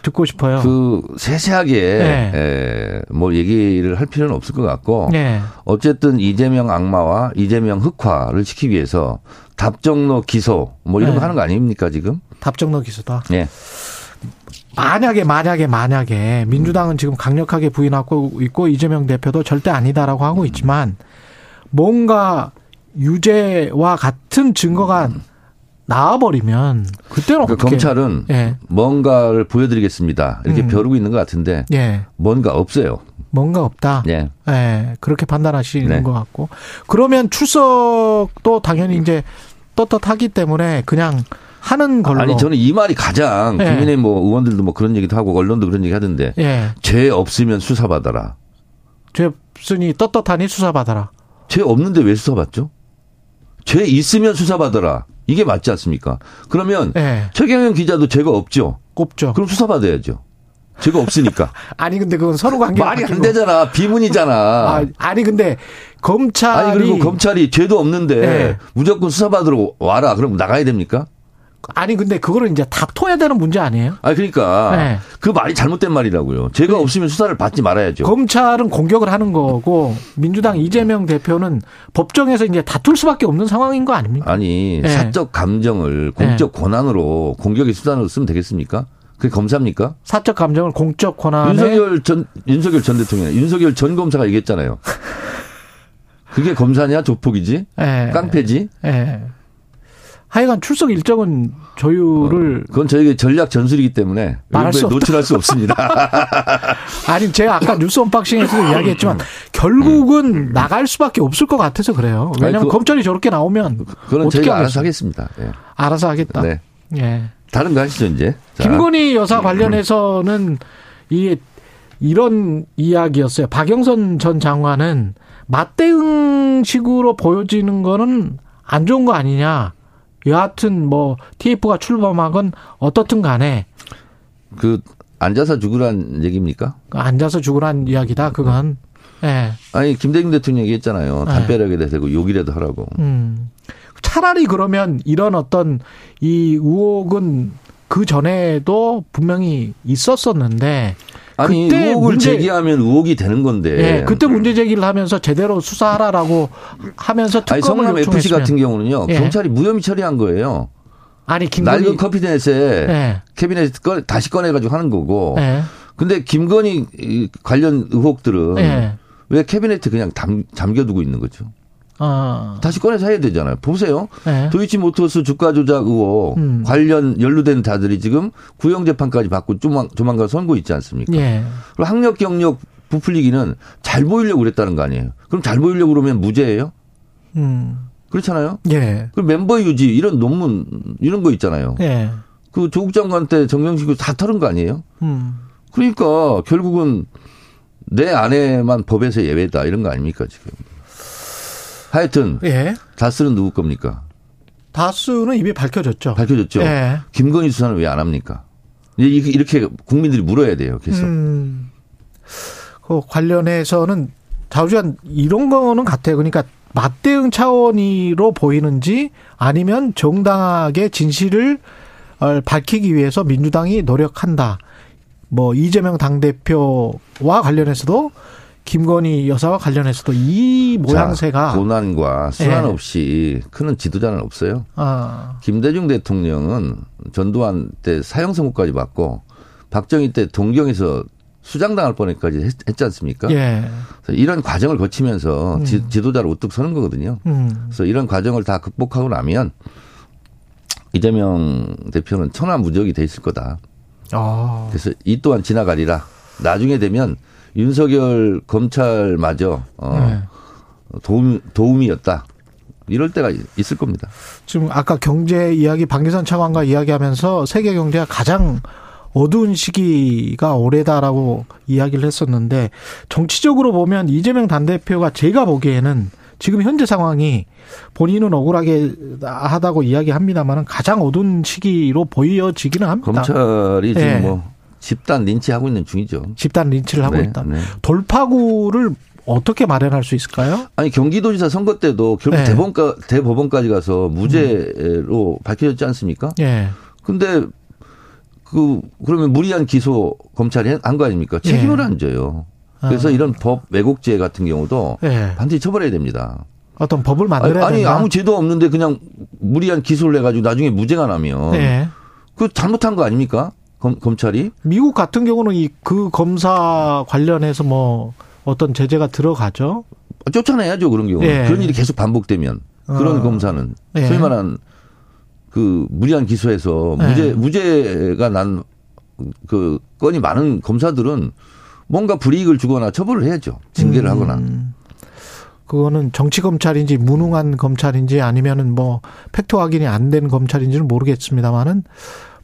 듣고 싶어요. 그 세세하게 네. 에, 뭐 얘기를 할 필요는 없을 것 같고 네. 어쨌든 이재명 악마와 이재명 흑화를 시키기 위해서 답정로 기소 뭐 이런 네. 거 하는 거 아닙니까 지금? 답정너 기소다. 예. 만약에 만약에 만약에 민주당은 지금 강력하게 부인하고 있고 이재명 대표도 절대 아니다라고 하고 있지만 뭔가 유죄와 같은 증거가 나와버리면 그때는 그러니까 검찰은 예. 뭔가를 보여드리겠습니다 이렇게 음. 벼르고 있는 것 같은데 예. 뭔가 없어요. 뭔가 없다. 예. 예, 그렇게 판단하시는 네. 것 같고. 그러면 출석도 당연히 이제 떳떳하기 때문에 그냥 하는 걸로. 아니 저는 이 말이 가장 예. 국민의힘 뭐 의원들도 뭐 그런 얘기도 하고 언론도 그런 얘기 하던데 예. 죄 없으면 수사받아라. 죄 없으니 떳떳하니 수사받아라. 죄 없는데 왜 수사받죠? 죄 있으면 수사받아라. 이게 맞지 않습니까? 그러면 예. 최경영 기자도 죄가 없죠. 없죠. 그럼 수사받아야죠. 죄가 없으니까. 아니 근데 그건 서로 관계 말이 안 되잖아. 비문이잖아. 아, 아니 근데 검찰이 아니 그리고 검찰이 죄도 없는데 네. 무조건 수사받으러 와라. 그럼 나가야 됩니까? 아니 근데 그거를 이제 다퉈야 되는 문제 아니에요? 아니 그러니까 네. 그 말이 잘못된 말이라고요. 죄가 없으면 수사를 받지 말아야죠. 검찰은 공격을 하는 거고 민주당 이재명 대표는 법정에서 이제 다툴 수밖에 없는 상황인 거 아닙니까? 아니 네. 사적 감정을 공적 권한으로 공격의 수단으로 쓰면 되겠습니까? 그게 검사입니까? 사적 감정을 공적 권한에 윤석열 전 윤석열 전 대통령, 윤석열 전 검사가 얘기했잖아요. 그게 검사냐 조폭이지? 예. 깡패지? 예. 하여간 출석 일정은 조율을 그건 저에게 전략 전술이기 때문에 말할 수 노출할 수 없습니다. 아니 제가 아까 뉴스 언박싱에서도 이야기했지만 결국은 나갈 수밖에 없을 것 같아서 그래요. 왜냐하면 아니, 그- 검찰이 저렇게 나오면 그건 어떻게 저희가 알아서 하겠습니까? 하겠습니다. 예. 알아서 하겠다. 네. 예. 다른 거 하시죠 이제. 자. 김건희 여사 관련해서는 이 이런 이야기였어요. 박영선 전 장관은 맞대응식으로 보여지는 거는 안 좋은 거 아니냐. 여하튼 뭐 TF가 출범하건 어떻든 간에 그 앉아서 죽으란 얘기입니까? 앉아서 죽으란 이야기다. 그건. 예. 아니 김대중 대통령이 얘기했잖아요. 네. 담벼락에다 대고 욕이라도 하라고. 음. 차라리 그러면 이런 어떤 이 의혹은 그 전에도 분명히 있었었는데 아니 그때 의혹을 문제- 제기하면 의혹이 되는 건데. 예, 그때 문제 제기를 하면서 제대로 수사하라라고 하면서 아니 특검을 성남 FC. 같은 경우는요 예. 경찰이 무혐의 처리한 거예요. 아니 김건희 낡은 커피넷에 예. 캐비넷 꺼- 다시 꺼내가지고 하는 거고. 예. 근데 김건희 이 관련 의혹들은 예. 왜 캐비넷에 그냥 담, 잠겨두고 있는 거죠? 어. 다시 꺼내서 해야 되잖아요. 보세요. 예. 도이치모터스 주가 조작 의혹 음. 관련 연루된 자들이 지금 구형 재판까지 받고 조만, 조만간 선고 있지 않습니까? 예. 그리고 학력 경력 부풀리기는 잘 보이려고 그랬다는 거 아니에요? 그럼 잘 보이려고 그러면 무죄예요? 음. 그렇잖아요. 예. 그 멤버 유지 이런 논문 이런 거 있잖아요. 예. 그 조국 장관 때 정경식 다 털은 거 아니에요? 음. 그러니까 결국은 내 아내만 법에서 예외다 이런 거 아닙니까 지금? 하여튼 예. 다스는 누구 겁니까? 다수는 이미 밝혀졌죠. 밝혀졌죠. 예. 김건희 수사는 왜 안 합니까? 이렇게, 이렇게 국민들이 물어야 돼요. 계속. 음. 그 관련해서는 자우지간 이런 거는 같아요. 그러니까 맞대응 차원으로 보이는지 아니면 정당하게 진실을 어, 밝히기 위해서 민주당이 노력한다. 뭐 이재명 당대표와 관련해서도 김건희 여사와 관련해서도 이 모양새가 자, 고난과 순환 예. 없이 크는 지도자는 없어요. 아, 김대중 대통령은 전두환 때 사형 선고까지 받고 박정희 때 동경에서 수장당할 뻔까지 했, 했지 않습니까? 예. 그래서 이런 과정을 거치면서 음. 지, 지도자로 우뚝 서는 거거든요. 음. 그래서 이런 과정을 다 극복하고 나면 이재명 대표는 천하무적이 돼 있을 거다. 아. 그래서 이 또한 지나가리라. 나중에 되면 윤석열 검찰마저 어, 네. 도움 도움이었다. 이럴 때가 있을 겁니다. 지금 아까 경제 이야기 박기선 차관과 이야기하면서 세계 경제가 가장 어두운 시기가 올해다라고 이야기를 했었는데 정치적으로 보면 이재명 당대표가 제가 보기에는 지금 현재 상황이 본인은 억울하게 하다고 이야기합니다만은 가장 어두운 시기로 보여지기는 합니다. 검찰이 지금 예. 뭐 집단 린치하고 있는 중이죠. 집단 린치를 하고 네, 있다. 네. 돌파구를 어떻게 마련할 수 있을까요? 아니 경기도지사 선거 때도 결국 네. 대법원까, 대법원까지 가서 무죄로 밝혀졌지 않습니까? 예. 근데 그 그러면 무리한 기소 검찰이 한 거 아닙니까? 책임을 안 져요. 그래서 아. 이런 법 왜곡죄 같은 경우도 예. 반드시 처벌해야 됩니다. 어떤 법을 만들어야 아니, 아니. 아무 죄도 없는데 그냥 무리한 기소를 해가지고 나중에 무죄가 나면 예. 그 잘못한 거 아닙니까? 검, 검찰이 미국 같은 경우는 이 그 검사 관련해서 뭐 어떤 제재가 들어가죠. 쫓아내야죠 그런 경우. 예. 그런 일이 계속 반복되면 그런 어. 검사는 예. 소위 말한 그 무리한 기소에서 예. 무죄 무죄가 난 그 건이 많은 검사들은 뭔가 불이익을 주거나 처벌을 해야죠. 징계를 음. 하거나. 그거는 정치 검찰인지 무능한 검찰인지 아니면은 뭐 팩트 확인이 안 된 검찰인지는 모르겠습니다만은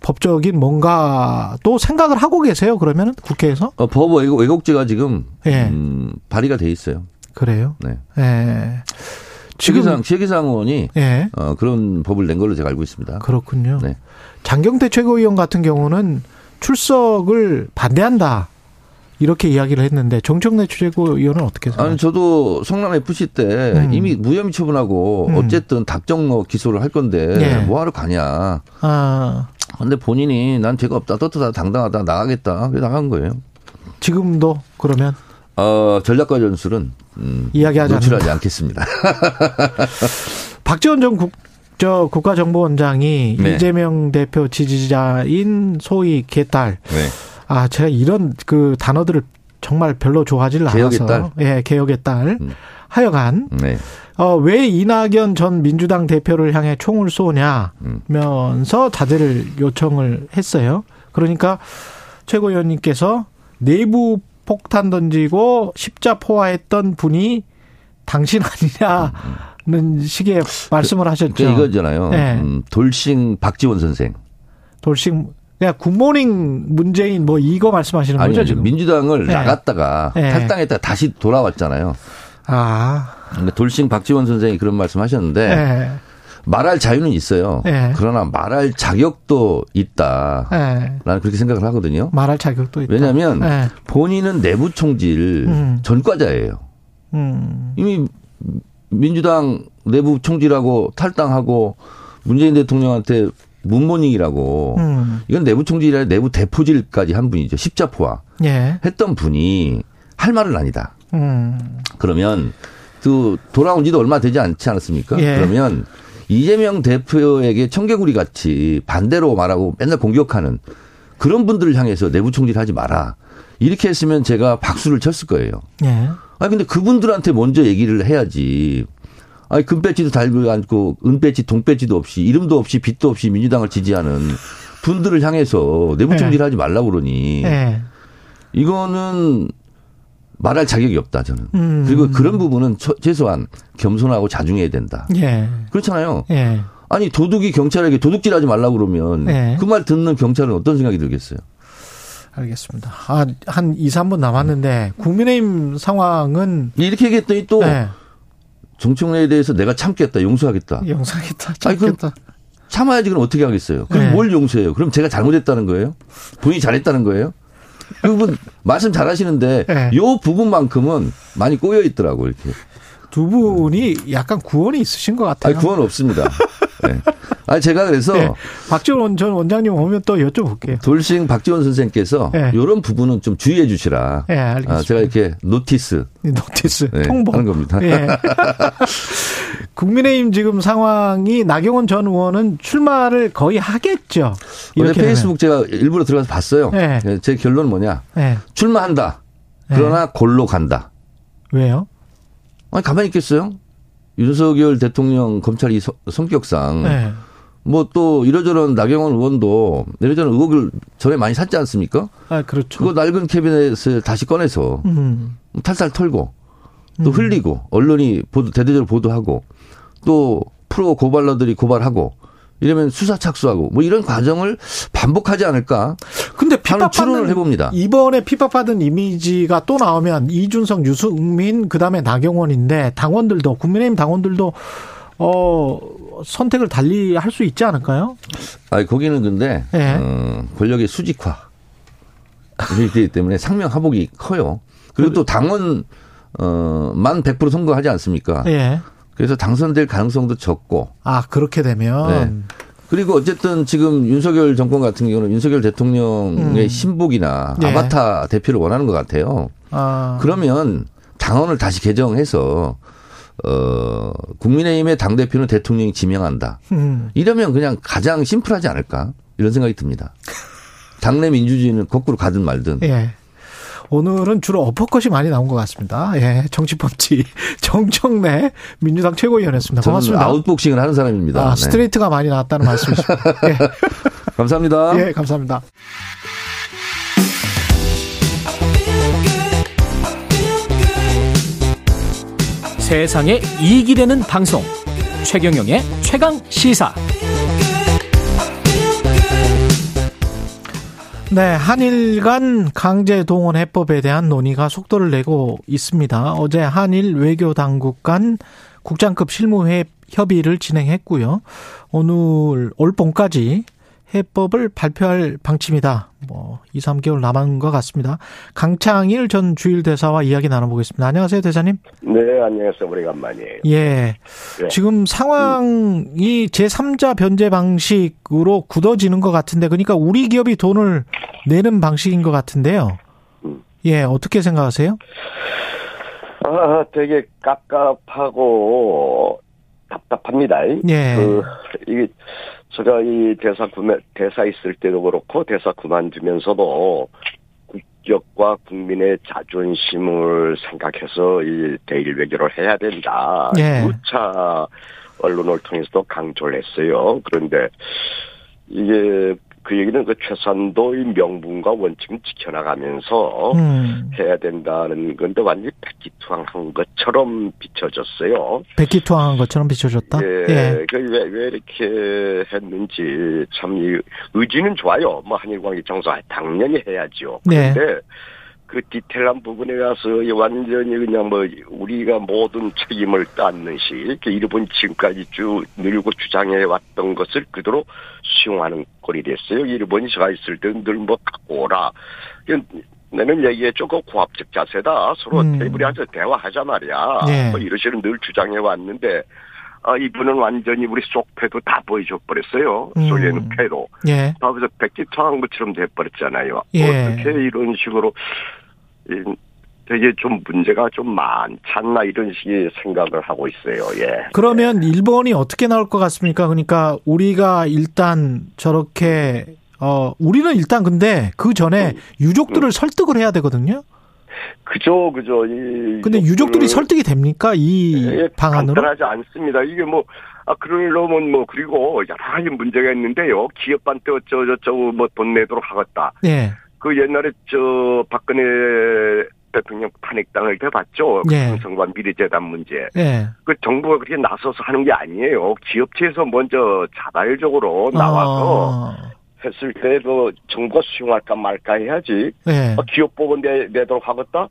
법적인 뭔가 또 생각을 하고 계세요. 그러면은 국회에서 어, 법 왜곡, 왜곡죄가 지금 예. 음, 발의가 돼 있어요. 그래요. 네. 예. 지금 최기상 최기상 의원이 예. 어, 그런 법을 낸 걸로 제가 알고 있습니다. 그렇군요. 네. 장경태 최고위원 같은 경우는 출석을 반대한다. 이렇게 이야기를 했는데 정청래 최고위원은 어떻게 생각하세요? 아니 저도 성남 FC 때 음. 이미 무혐의 처분하고 음. 어쨌든 답정너 기소를 할 건데 예. 뭐하러 가냐. 아, 근데 본인이 난 죄가 없다 떳떳하다 당당하다 나가겠다 그래 나간 거예요. 지금도 그러면 어, 전략과 전술은 음, 이야기하지 노출하지. 않겠습니다. 박지원 전 국, 저 국가정보원장이 네. 이재명 대표 지지자인 소위 개딸. 네. 아, 제가 이런 그 단어들을 정말 별로 좋아하지를 개혁의 않아서. 예, 개혁의 딸. 음. 하여간 네. 어, 왜 이낙연 전 민주당 대표를 향해 총을 쏘냐면서 자제를 요청을 했어요. 그러니까 최고위원님께서 내부 폭탄 던지고 십자 포화했던 분이 당신 아니냐는 식의 말씀을 하셨죠. 이거잖아요. 네. 음, 돌싱 박지원 선생. 돌싱 그냥 굿모닝 문재인 뭐 이거 말씀하시는 아니, 거죠 지금? 민주당을 네. 나갔다가 네. 탈당했다가 다시 돌아왔잖아요. 아, 근데 돌싱 박지원 선생이 그런 말씀 하셨는데 네. 말할 자유는 있어요. 네. 그러나 말할 자격도 있다. 네. 나는 그렇게 생각을 하거든요. 말할 자격도 있다. 왜냐하면 네. 본인은 내부 총질 음. 전과자예요. 음. 이미 민주당 내부 총질하고 탈당하고 문재인 대통령한테 문모닝이라고 음. 이건 내부 총질이 아니라 내부 대포질까지 한 분이죠. 십자포화 예. 했던 분이 할 말은 아니다. 음. 그러면 그 돌아온 지도 얼마 되지 않지 않았습니까? 예. 그러면 이재명 대표에게 청개구리 같이 반대로 말하고 맨날 공격하는 그런 분들을 향해서 내부 총질하지 마라. 이렇게 했으면 제가 박수를 쳤을 거예요. 예. 아니 근데 그분들한테 먼저 얘기를 해야지. 아니 금배지도 달고 않고 은배지 동배지도 없이 이름도 없이 빛도 없이 민주당을 지지하는 분들을 향해서 내부 네. 총질하지 말라고 그러니 예. 이거는 말할 자격이 없다 저는. 음. 그리고 그런 부분은 처- 최소한 겸손하고 자중해야 된다. 예. 그렇잖아요. 예. 아니 도둑이 경찰에게 도둑질하지 말라고 그러면 네. 그말 듣는 경찰은 어떤 생각이 들겠어요? 알겠습니다. 아, 한 2, 3분 남았는데 국민의힘 상황은 이렇게 얘기했더니 또 네. 정청래에 대해서 내가 참겠다, 용서하겠다. 아니, 그럼 참겠다. 참아야지 그럼 어떻게 하겠어요? 그럼 네. 뭘 용서해요? 그럼 제가 잘못했다는 거예요? 본인이 잘했다는 거예요? 그분 말씀 잘하시는데 네. 요 부분만큼은 많이 꼬여 있더라고 이렇게. 두 분이 약간 구원이 있으신 것 같아요. 아니 구원 없습니다. 네. 아니 제가 그래서 네. 박지원 전 원장님 오면 또 여쭤볼게요. 돌싱 박지원 선생께서 네. 이런 부분은 좀 주의해 주시라. 네, 알겠습니다. 아, 제가 이렇게 notice notice 네, 통보 하는 겁니다. 예. 국민의힘 지금 상황이 나경원 전 의원은 출마를 거의 하겠죠. 이렇게 페이스북 제가 일부러 들어가서 봤어요. 네. 네, 제 결론은 뭐냐? 예. 출마한다. 그러나 골로 간다. 왜요? 아니 가만히 있겠어요? 윤석열 대통령 검찰이 서- 성격상 네. 뭐또 이러저런 나경원 의원도 이러저런 의혹을 전에 많이 샀지 않습니까? 아 그렇죠. 그거 낡은 캐비넷을 다시 꺼내서 음. 탈탈 털고 또 흘리고 언론이 보도 대대적으로 보도하고 또 프로 고발러들이 고발하고 이러면 수사 착수하고 뭐 이런 과정을 반복하지 않을까 근데 핍박받는 해봅니다. 이번에 핍박받은 이미지가 또 나오면 이준석, 유승민 그다음에 나경원인데 당원들도 국민의힘 당원들도 어 선택을 달리 할 수 있지 않을까요? 아니 거기는 근데 예. 어, 권력의 수직화 되기 때문에 상명 하복이 커요. 그리고 또 당원 어만 100% 선거하지 않습니까? 예. 그래서 당선될 가능성도 적고. 아 그렇게 되면. 네. 그리고 어쨌든 지금 윤석열 정권 같은 경우는 윤석열 대통령의 음. 신복이나 예. 아바타 대표를 원하는 것 같아요. 아. 그러면 당원을 다시 개정해서 어 국민의힘의 당 대표는 대통령이 지명한다. 음. 이러면 그냥 가장 심플하지 않을까 이런 생각이 듭니다. 당내 민주주의는 거꾸로 가든 말든. 예. 오늘은 주로 어퍼컷이 많이 나온 것 같습니다. 예, 정치펀치 정청래 민주당 최고위원이었습니다. 저는 고맙습니다. 아웃복싱을 하는 사람입니다. 아, 네. 스트레이트가 많이 나왔다는 말씀이시죠. 예. 감사합니다. 예, 감사합니다. 세상에 이익이 되는 방송 최경영의 최강 시사 네, 한일 간 강제 동원 해법에 대한 논의가 속도를 내고 있습니다. 어제 한일 외교 당국 간 국장급 실무 협의를 진행했고요. 오늘 올 봄까지 해법을 발표할 방침이다. 뭐 2, 3개월 남은 것 같습니다. 강창일 전 주일 대사와 이야기 나눠보겠습니다. 안녕하세요, 대사님. 네, 안녕하세요. 오래간만이에요. 예. 네. 지금 상황이 제3자 변제 방식으로 굳어지는 것 같은데, 그러니까 우리 기업이 돈을 내는 방식인 것 같은데요. 예, 어떻게 생각하세요? 아, 되게 깝깝하고 답답합니다. 예. 그, 이게, 제가 이 대사 구매, 대사 있을 때도 그렇고, 대사 그만두면서도 국격과 국민의 자존심을 생각해서 이 대일 외교를 해야 된다. 예. 누차 언론을 통해서도 강조를 했어요. 그런데 이게 그 얘기는 그 최선도의 명분과 원칙을 지켜나가면서 음. 해야 된다는 건데 완전히 백기투항한 것처럼 비춰졌어요. 백기투항한 것처럼 비춰졌다? 예, 그왜 왜 이렇게 했는지 참 이 의지는 좋아요. 뭐 한일 관계 정상 당연히 해야죠. 네. 그런데 그 디테일한 부분에 가서 이 완전히 그냥 뭐 우리가 모든 책임을 식 이렇게 일본 지금까지 쭉 늘고 주장해 왔던 것을 그대로 수용하는 꼴이 됐어요. 일본이 제가 있을 때는 늘뭐 갖고 오라. 나는 얘기했죠. 그 고압적 자세다. 서로 음. 테이블에 앉아 대화하자 말이야. 예. 뭐 이러시는 늘 주장해 왔는데 아, 이분은 완전히 우리 속패도 다 보여줘 버렸어요. 음. 있는 패로. 예. 다 그래서 백기투한 것처럼 돼버렸잖아요. 예. 어떻게 이런 식으로 이, 되게 좀 문제가 좀 많지 않나 이런 식의 생각을 하고 있어요. 예. 그러면 일본이 어떻게 나올 것 같습니까? 그러니까 우리가 일단 저렇게 어 우리는 일단 근데 그 전에 음. 유족들을 설득을 해야 되거든요. 그죠, 그죠. 이 근데 유족들이 설득이 됩니까? 이 예, 방안으로? 간단하지 않습니다. 이게 뭐, 아, 그러려면 뭐, 그리고 여러 가지 문제가 있는데요. 기업한테 어쩌고저쩌고 뭐 돈 내도록 하겠다. 예. 그 옛날에 저 박근혜 대통령 탄핵당할 때 봤죠. 예. 금성관 미래재단 문제. 예. 그 정부가 그렇게 나서서 하는 게 아니에요. 기업체에서 먼저 자발적으로 나와서 어, 했을 때도 정부가 수용할까 말까 해야지. 예. 아, 기업 보고 내, 내도록 하겠다?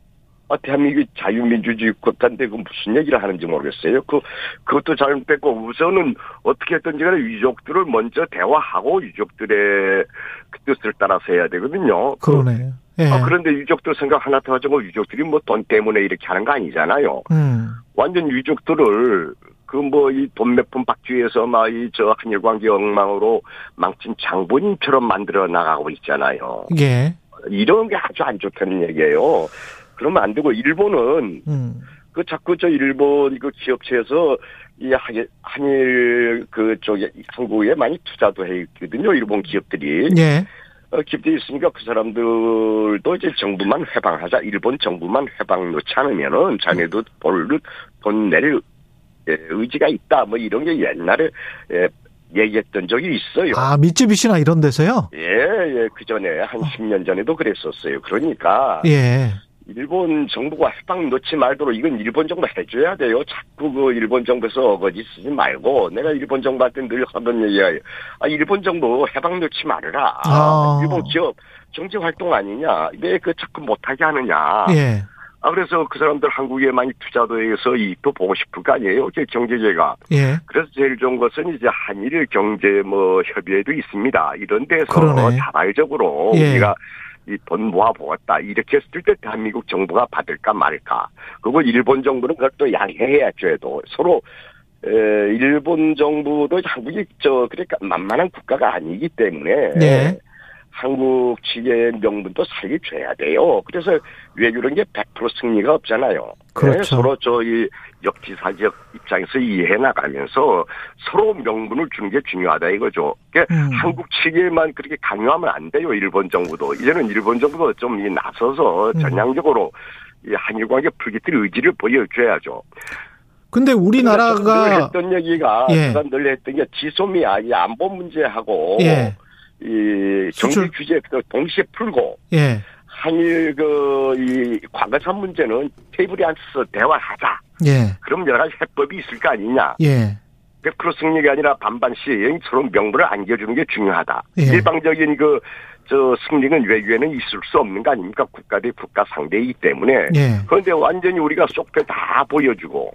아, 대한민국이 자유민주주의 국가인데 그 무슨 얘기를 하는지 모르겠어요. 그, 그것도 잘못됐고 우선은 어떻게 했든지 간에 유족들을 먼저 대화하고 유족들의 그 뜻을 따라서 해야 되거든요. 그러네요. 예. 아, 그런데 유족들 생각 하나 더 하자고 유족들이 뭐 돈 때문에 이렇게 하는 거 아니잖아요. 음. 완전 유족들을 그 뭐 이 돈 몇 푼 받기 위해서 막 이 저 한일 관계 엉망으로 망친 장본인처럼 만들어 나가고 있잖아요. 예. 이런 게 아주 안 좋다는 얘기예요. 그러면 안 되고 일본은 음. 그 자꾸 저 일본 그 기업체에서 이 한- 한일 그 쪽에 한국에 많이 투자도 해 있거든요. 일본 기업들이. 예. 어, 기업들이 있으니까 그 사람들도 이제 정부만 해방하자. 일본 정부만 해방 놓지 않으면은 자네도 돈을 돈 내릴 예, 의지가 있다. 뭐 이런 게 옛날에 예, 얘기했던 적이 있어요. 아, 미쯔비시나 이런 데서요? 예, 예, 그 전에 한 10년 전에도 그랬었어요. 그러니까 예. 일본 정부가 해방 놓지 말도록 이건 일본 정부 해줘야 돼요. 자꾸 그 일본 정부에서 어거지 쓰지 말고 내가 일본 정부한테 늘 하던 얘기야. 아, 일본 정부 해방 놓지 말아라. 아. 일본 기업 정치 활동 아니냐. 왜 그 자꾸 못하게 하느냐. 예. 아, 그래서 그 사람들 한국에 많이 투자도 해서 이익도 보고 싶을 거 아니에요. 그 경제제가. 예. 그래서 제일 좋은 것은 이제 한일 경제 뭐 협의회도 있습니다. 이런 데서 그러네. 자발적으로 예. 우리가 이 돈 모아보았다. 이렇게 했을 때 대한민국 정부가 받을까 말까. 그리고 일본 정부는 그걸 또 양해해야죠. 해도 서로 에, 일본 정부도 한국이 저 그러니까 만만한 국가가 아니기 때문에 네. 한국 측의 명분도 살려줘야 돼요. 그래서 외교라는 게 100% 승리가 없잖아요. 그렇죠. 네, 서로 저희 역지사 지역 입장에서 이해해 나가면서 서로 명분을 주는 게 중요하다 이거죠. 그러니까 음. 한국 측에만 그렇게 강요하면 안 돼요. 일본 정부도 이제는 일본 정부도 좀이 나서서 음. 전향적으로 이 한일 관계 풀기틀 의지를 보여줘야죠. 근데 늘 우리나라가 했던 얘기가 예. 늘 했던 게 지소미아 이 안보 문제하고 예. 이 경제. 규제 그 동시에 풀고 예. 한일 그이 과거산 문제는 테이블에 앉아서 대화하자. 예. 그럼 여러 가지 해법이 있을 거 아니냐. 예. 100% 승리가 아니라 반반씩 서로 명분을 안겨주는 게 중요하다. 예. 일방적인 그, 저, 승리는 외교에는 있을 수 없는 거 아닙니까? 국가 대 국가 상대이기 때문에. 예. 그런데 완전히 우리가 속배 다 보여주고,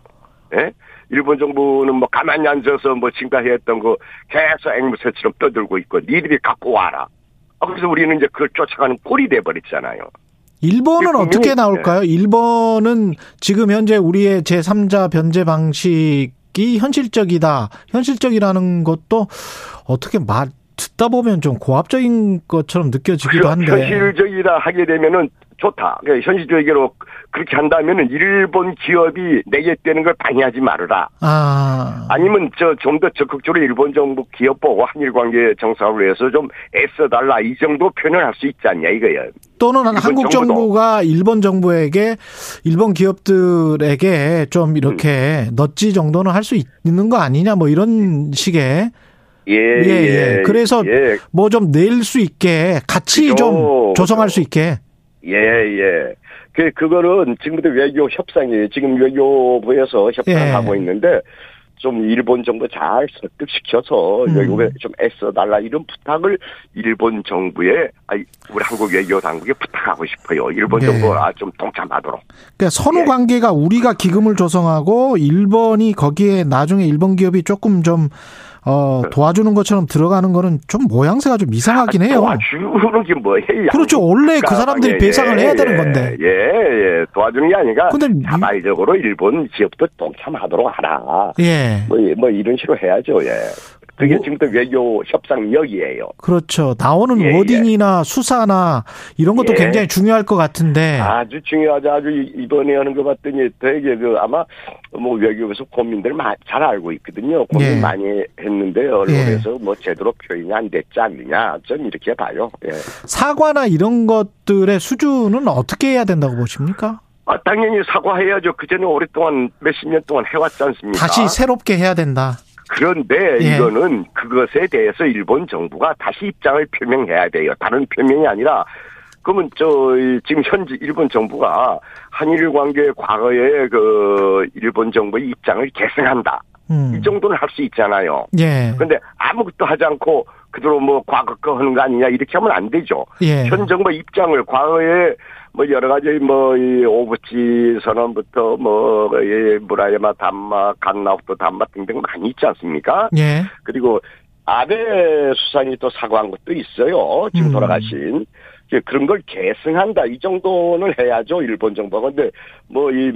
예? 일본 정부는 뭐 가만히 앉아서 뭐 지금까지 했던 거 계속 앵무새처럼 떠들고 있고, 니들이 갖고 와라. 아, 그래서 우리는 이제 그걸 쫓아가는 꼴이 돼버렸잖아요. 일본은 어떻게 나올까요? 일본은 지금 현재 우리의 제3자 변제 방식이 현실적이다. 현실적이라는 것도 어떻게 말 듣다 보면 좀 고압적인 것처럼 느껴지기도 한데. 현실적이라 하게 되면은 좋다. 그러니까 현실적으로 그렇게 한다면은 일본 기업이 내겠다는 걸 방해하지 말아라. 아. 아니면 저 좀 더 적극적으로 일본 정부 기업 보고 한일 관계 정상을 위해서 좀 애써달라 이 정도 표현을 할 수 있지 않냐 이거예요. 또는 한국. 정부가 일본 정부에게 일본 기업들에게 좀 이렇게 음. 넛지 정도는 할 수 있는 거 아니냐 뭐 이런 식의 예, 예, 예. 그래서 예, 뭐좀 낼 수 있게 같이 그죠, 좀 조성할 수 있게 예, 예. 그, 그거는 지금부터 외교 협상이 지금 외교부에서 협상하고 예. 있는데 좀 일본 정부 잘 설득시켜서 음. 외국에 좀 애써달라 이런 부탁을 일본 정부에 아니 우리 한국 외교 당국에 부탁하고 싶어요. 일본 네. 정부가 좀 동참하도록. 그러니까 선후 관계가 우리가 기금을 조성하고 일본이 거기에 나중에 일본 기업이 조금 좀 어, 도와주는 것처럼 들어가는 거는 좀 모양새가 좀 이상하긴 해요. 도와주는 게 뭐예요? 그렇죠. 원래 그 사람들이 배상을 해야 되는 건데. 예, 예. 도와주는 게 아니라 근데 미- 자발적으로 일본 기업도 동참하도록 하라. 예. 뭐, 뭐 이런 식으로 해야죠. 예. 그게 뭐- 지금부터 외교 협상력이에요. 그렇죠. 나오는 예, 워딩이나 수사나 이런 것도 예. 굉장히 중요할 것 같은데. 아주 중요하죠. 아주 이- 이번에 하는 거 봤더니 되게 그 아마 뭐 외교에서 고민들 마- 잘 알고 있거든요. 고민 예. 많이 했는데 언론에서 뭐 제대로 표현이 안 됐지 않느냐. 좀 이렇게 봐요. 예. 사과나 이런 것들의 수준은 어떻게 해야 된다고 보십니까? 아, 당연히 사과해야죠. 그전에 오랫동안 몇십 년 동안 해왔지 않습니까? 다시 새롭게 해야 된다. 그런데 예. 이거는 그것에 대해서 일본 정부가 다시 입장을 표명해야 돼요. 다른 표명이 아니라 그러면 저 이, 지금 현지 일본 정부가 한일 관계 과거에 그 일본 정부의 입장을 계승한다. 음. 이 정도는 할 수 있잖아요. 예. 그런데 아무것도 하지 않고 그대로 뭐 과거 거 하는 거 아니냐 이렇게 하면 안 되죠. 예. 현 정부 입장을 과거에 뭐 여러 가지 뭐 이 오부치 선언부터 뭐이 무라야마 담마 간나우토 담마 등등 많이 있지 않습니까? 예. 그리고 아베 수상이 또 사과한 것도 있어요. 지금 음. 돌아가신 그런 걸 계승한다 이 정도는 해야죠 일본 정부가 근데 뭐 이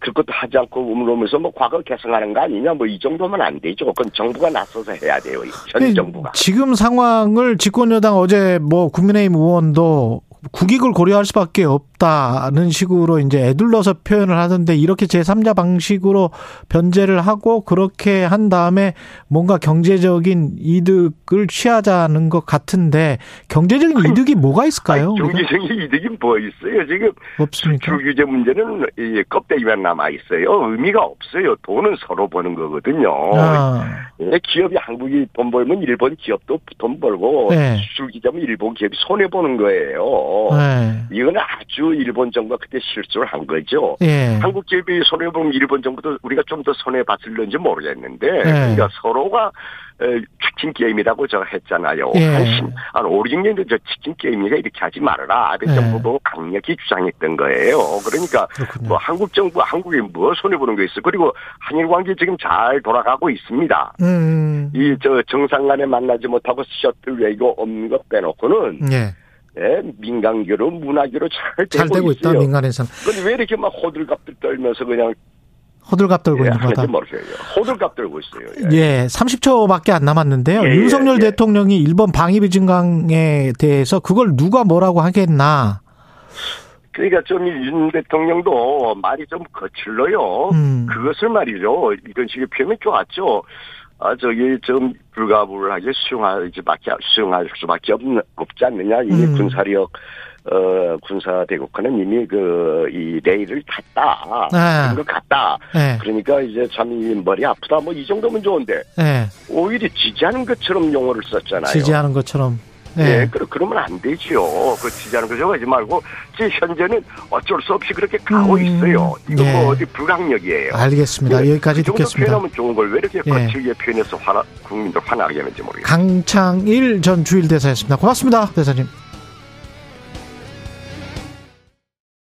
그것도 하지 않고 우물우면서 뭐 과거 계승하는 거 아니냐 뭐 이 정도면 안 되죠. 그건 정부가 나서서 해야 돼요. 현 근데 정부가. 지금 상황을 집권 여당 어제 뭐 국민의힘 의원도 국익을 고려할 수밖에 없다는 식으로 이제 애둘러서 표현을 하던데 이렇게 제3자 방식으로 변제를 하고 그렇게 한 다음에 뭔가 경제적인 이득을 취하자는 것 같은데 경제적인 이득이 뭐가 있을까요? 우리가? 경제적인 이득이 뭐 있어요? 지금 없습니까? 수출 규제 문제는 이 껍데기만 남아 있어요. 의미가 없어요. 돈은 서로 버는 거거든요. 아, 예, 기업이 한국이 돈 벌면 일본 기업도 돈 벌고 네. 수출 규제면 일본 기업이 손해 보는 거예요. 네. 이건 아주 일본 정부가 그때 실수를 한 거죠. 예. 한국 기업이 손해 보면 일본 정부도 우리가 좀 더 손해 봤을런지 모르겠는데 네. 그러니까 서로가 에, 치킨 게임이라고 저 했잖아요. 예. 한, 십- 한 5, 6년도 저 치킨 게임이니까 이렇게 하지 말아라. 아베 예. 정부도 강력히 주장했던 거예요. 그러니까 그렇군요. 뭐 한국 정부, 한국이 뭐 손해 보는 거 있어. 그리고 한일 관계 지금 잘 돌아가고 있습니다. 음. 이저 정상 간에 만나지 못하고 셔틀 외교 없는 거 빼놓고는 예. 예, 민간교로 문화교로 잘 되고, 잘 되고 있다 있어요. 민간에서는 근데 왜 이렇게 막 호들갑들 떨면서 그냥 호들갑 떨고 예, 있는 거다. 모르겠어요. 호들갑 떨고 있어요. 예. 예, 30초밖에 안 남았는데요. 예, 예, 윤석열 예. 대통령이 일본 방위비 증강에 대해서 그걸 누가 뭐라고 하겠나. 그러니까 좀 윤 대통령도 말이 좀 거칠러요. 음. 그것을 말이죠. 이런 식의 표현이 좋았죠. 아, 저기 좀 불가불하게 수용할, 밖에 수용할 수밖에 없, 없지 않느냐. 이미 음. 군사력, 어, 군사대국화는 이미 그, 이 레일을 탔다. 아. 그런 것 같다. 예. 그러니까 이제 참 이 머리 아프다. 뭐 이 정도면 좋은데. 예. 오히려 지지하는 것처럼 용어를 썼잖아요. 지지하는 것처럼. 예, 예. 그, 그러면 안 되지요. 그 지지하는 거죠. 하지 말고, 지금 현재는 어쩔 수 없이 그렇게 가고 음, 있어요. 이거 예. 뭐 어디 불강력이에요. 알겠습니다. 예, 여기까지 그 듣겠습니다. 표현하면 좋은 걸 왜 이렇게 예. 거칠게 표현해서 화나, 국민들 화나게 하는지 모르겠어요. 강창일 전 주일대사였습니다. 고맙습니다, 대사님.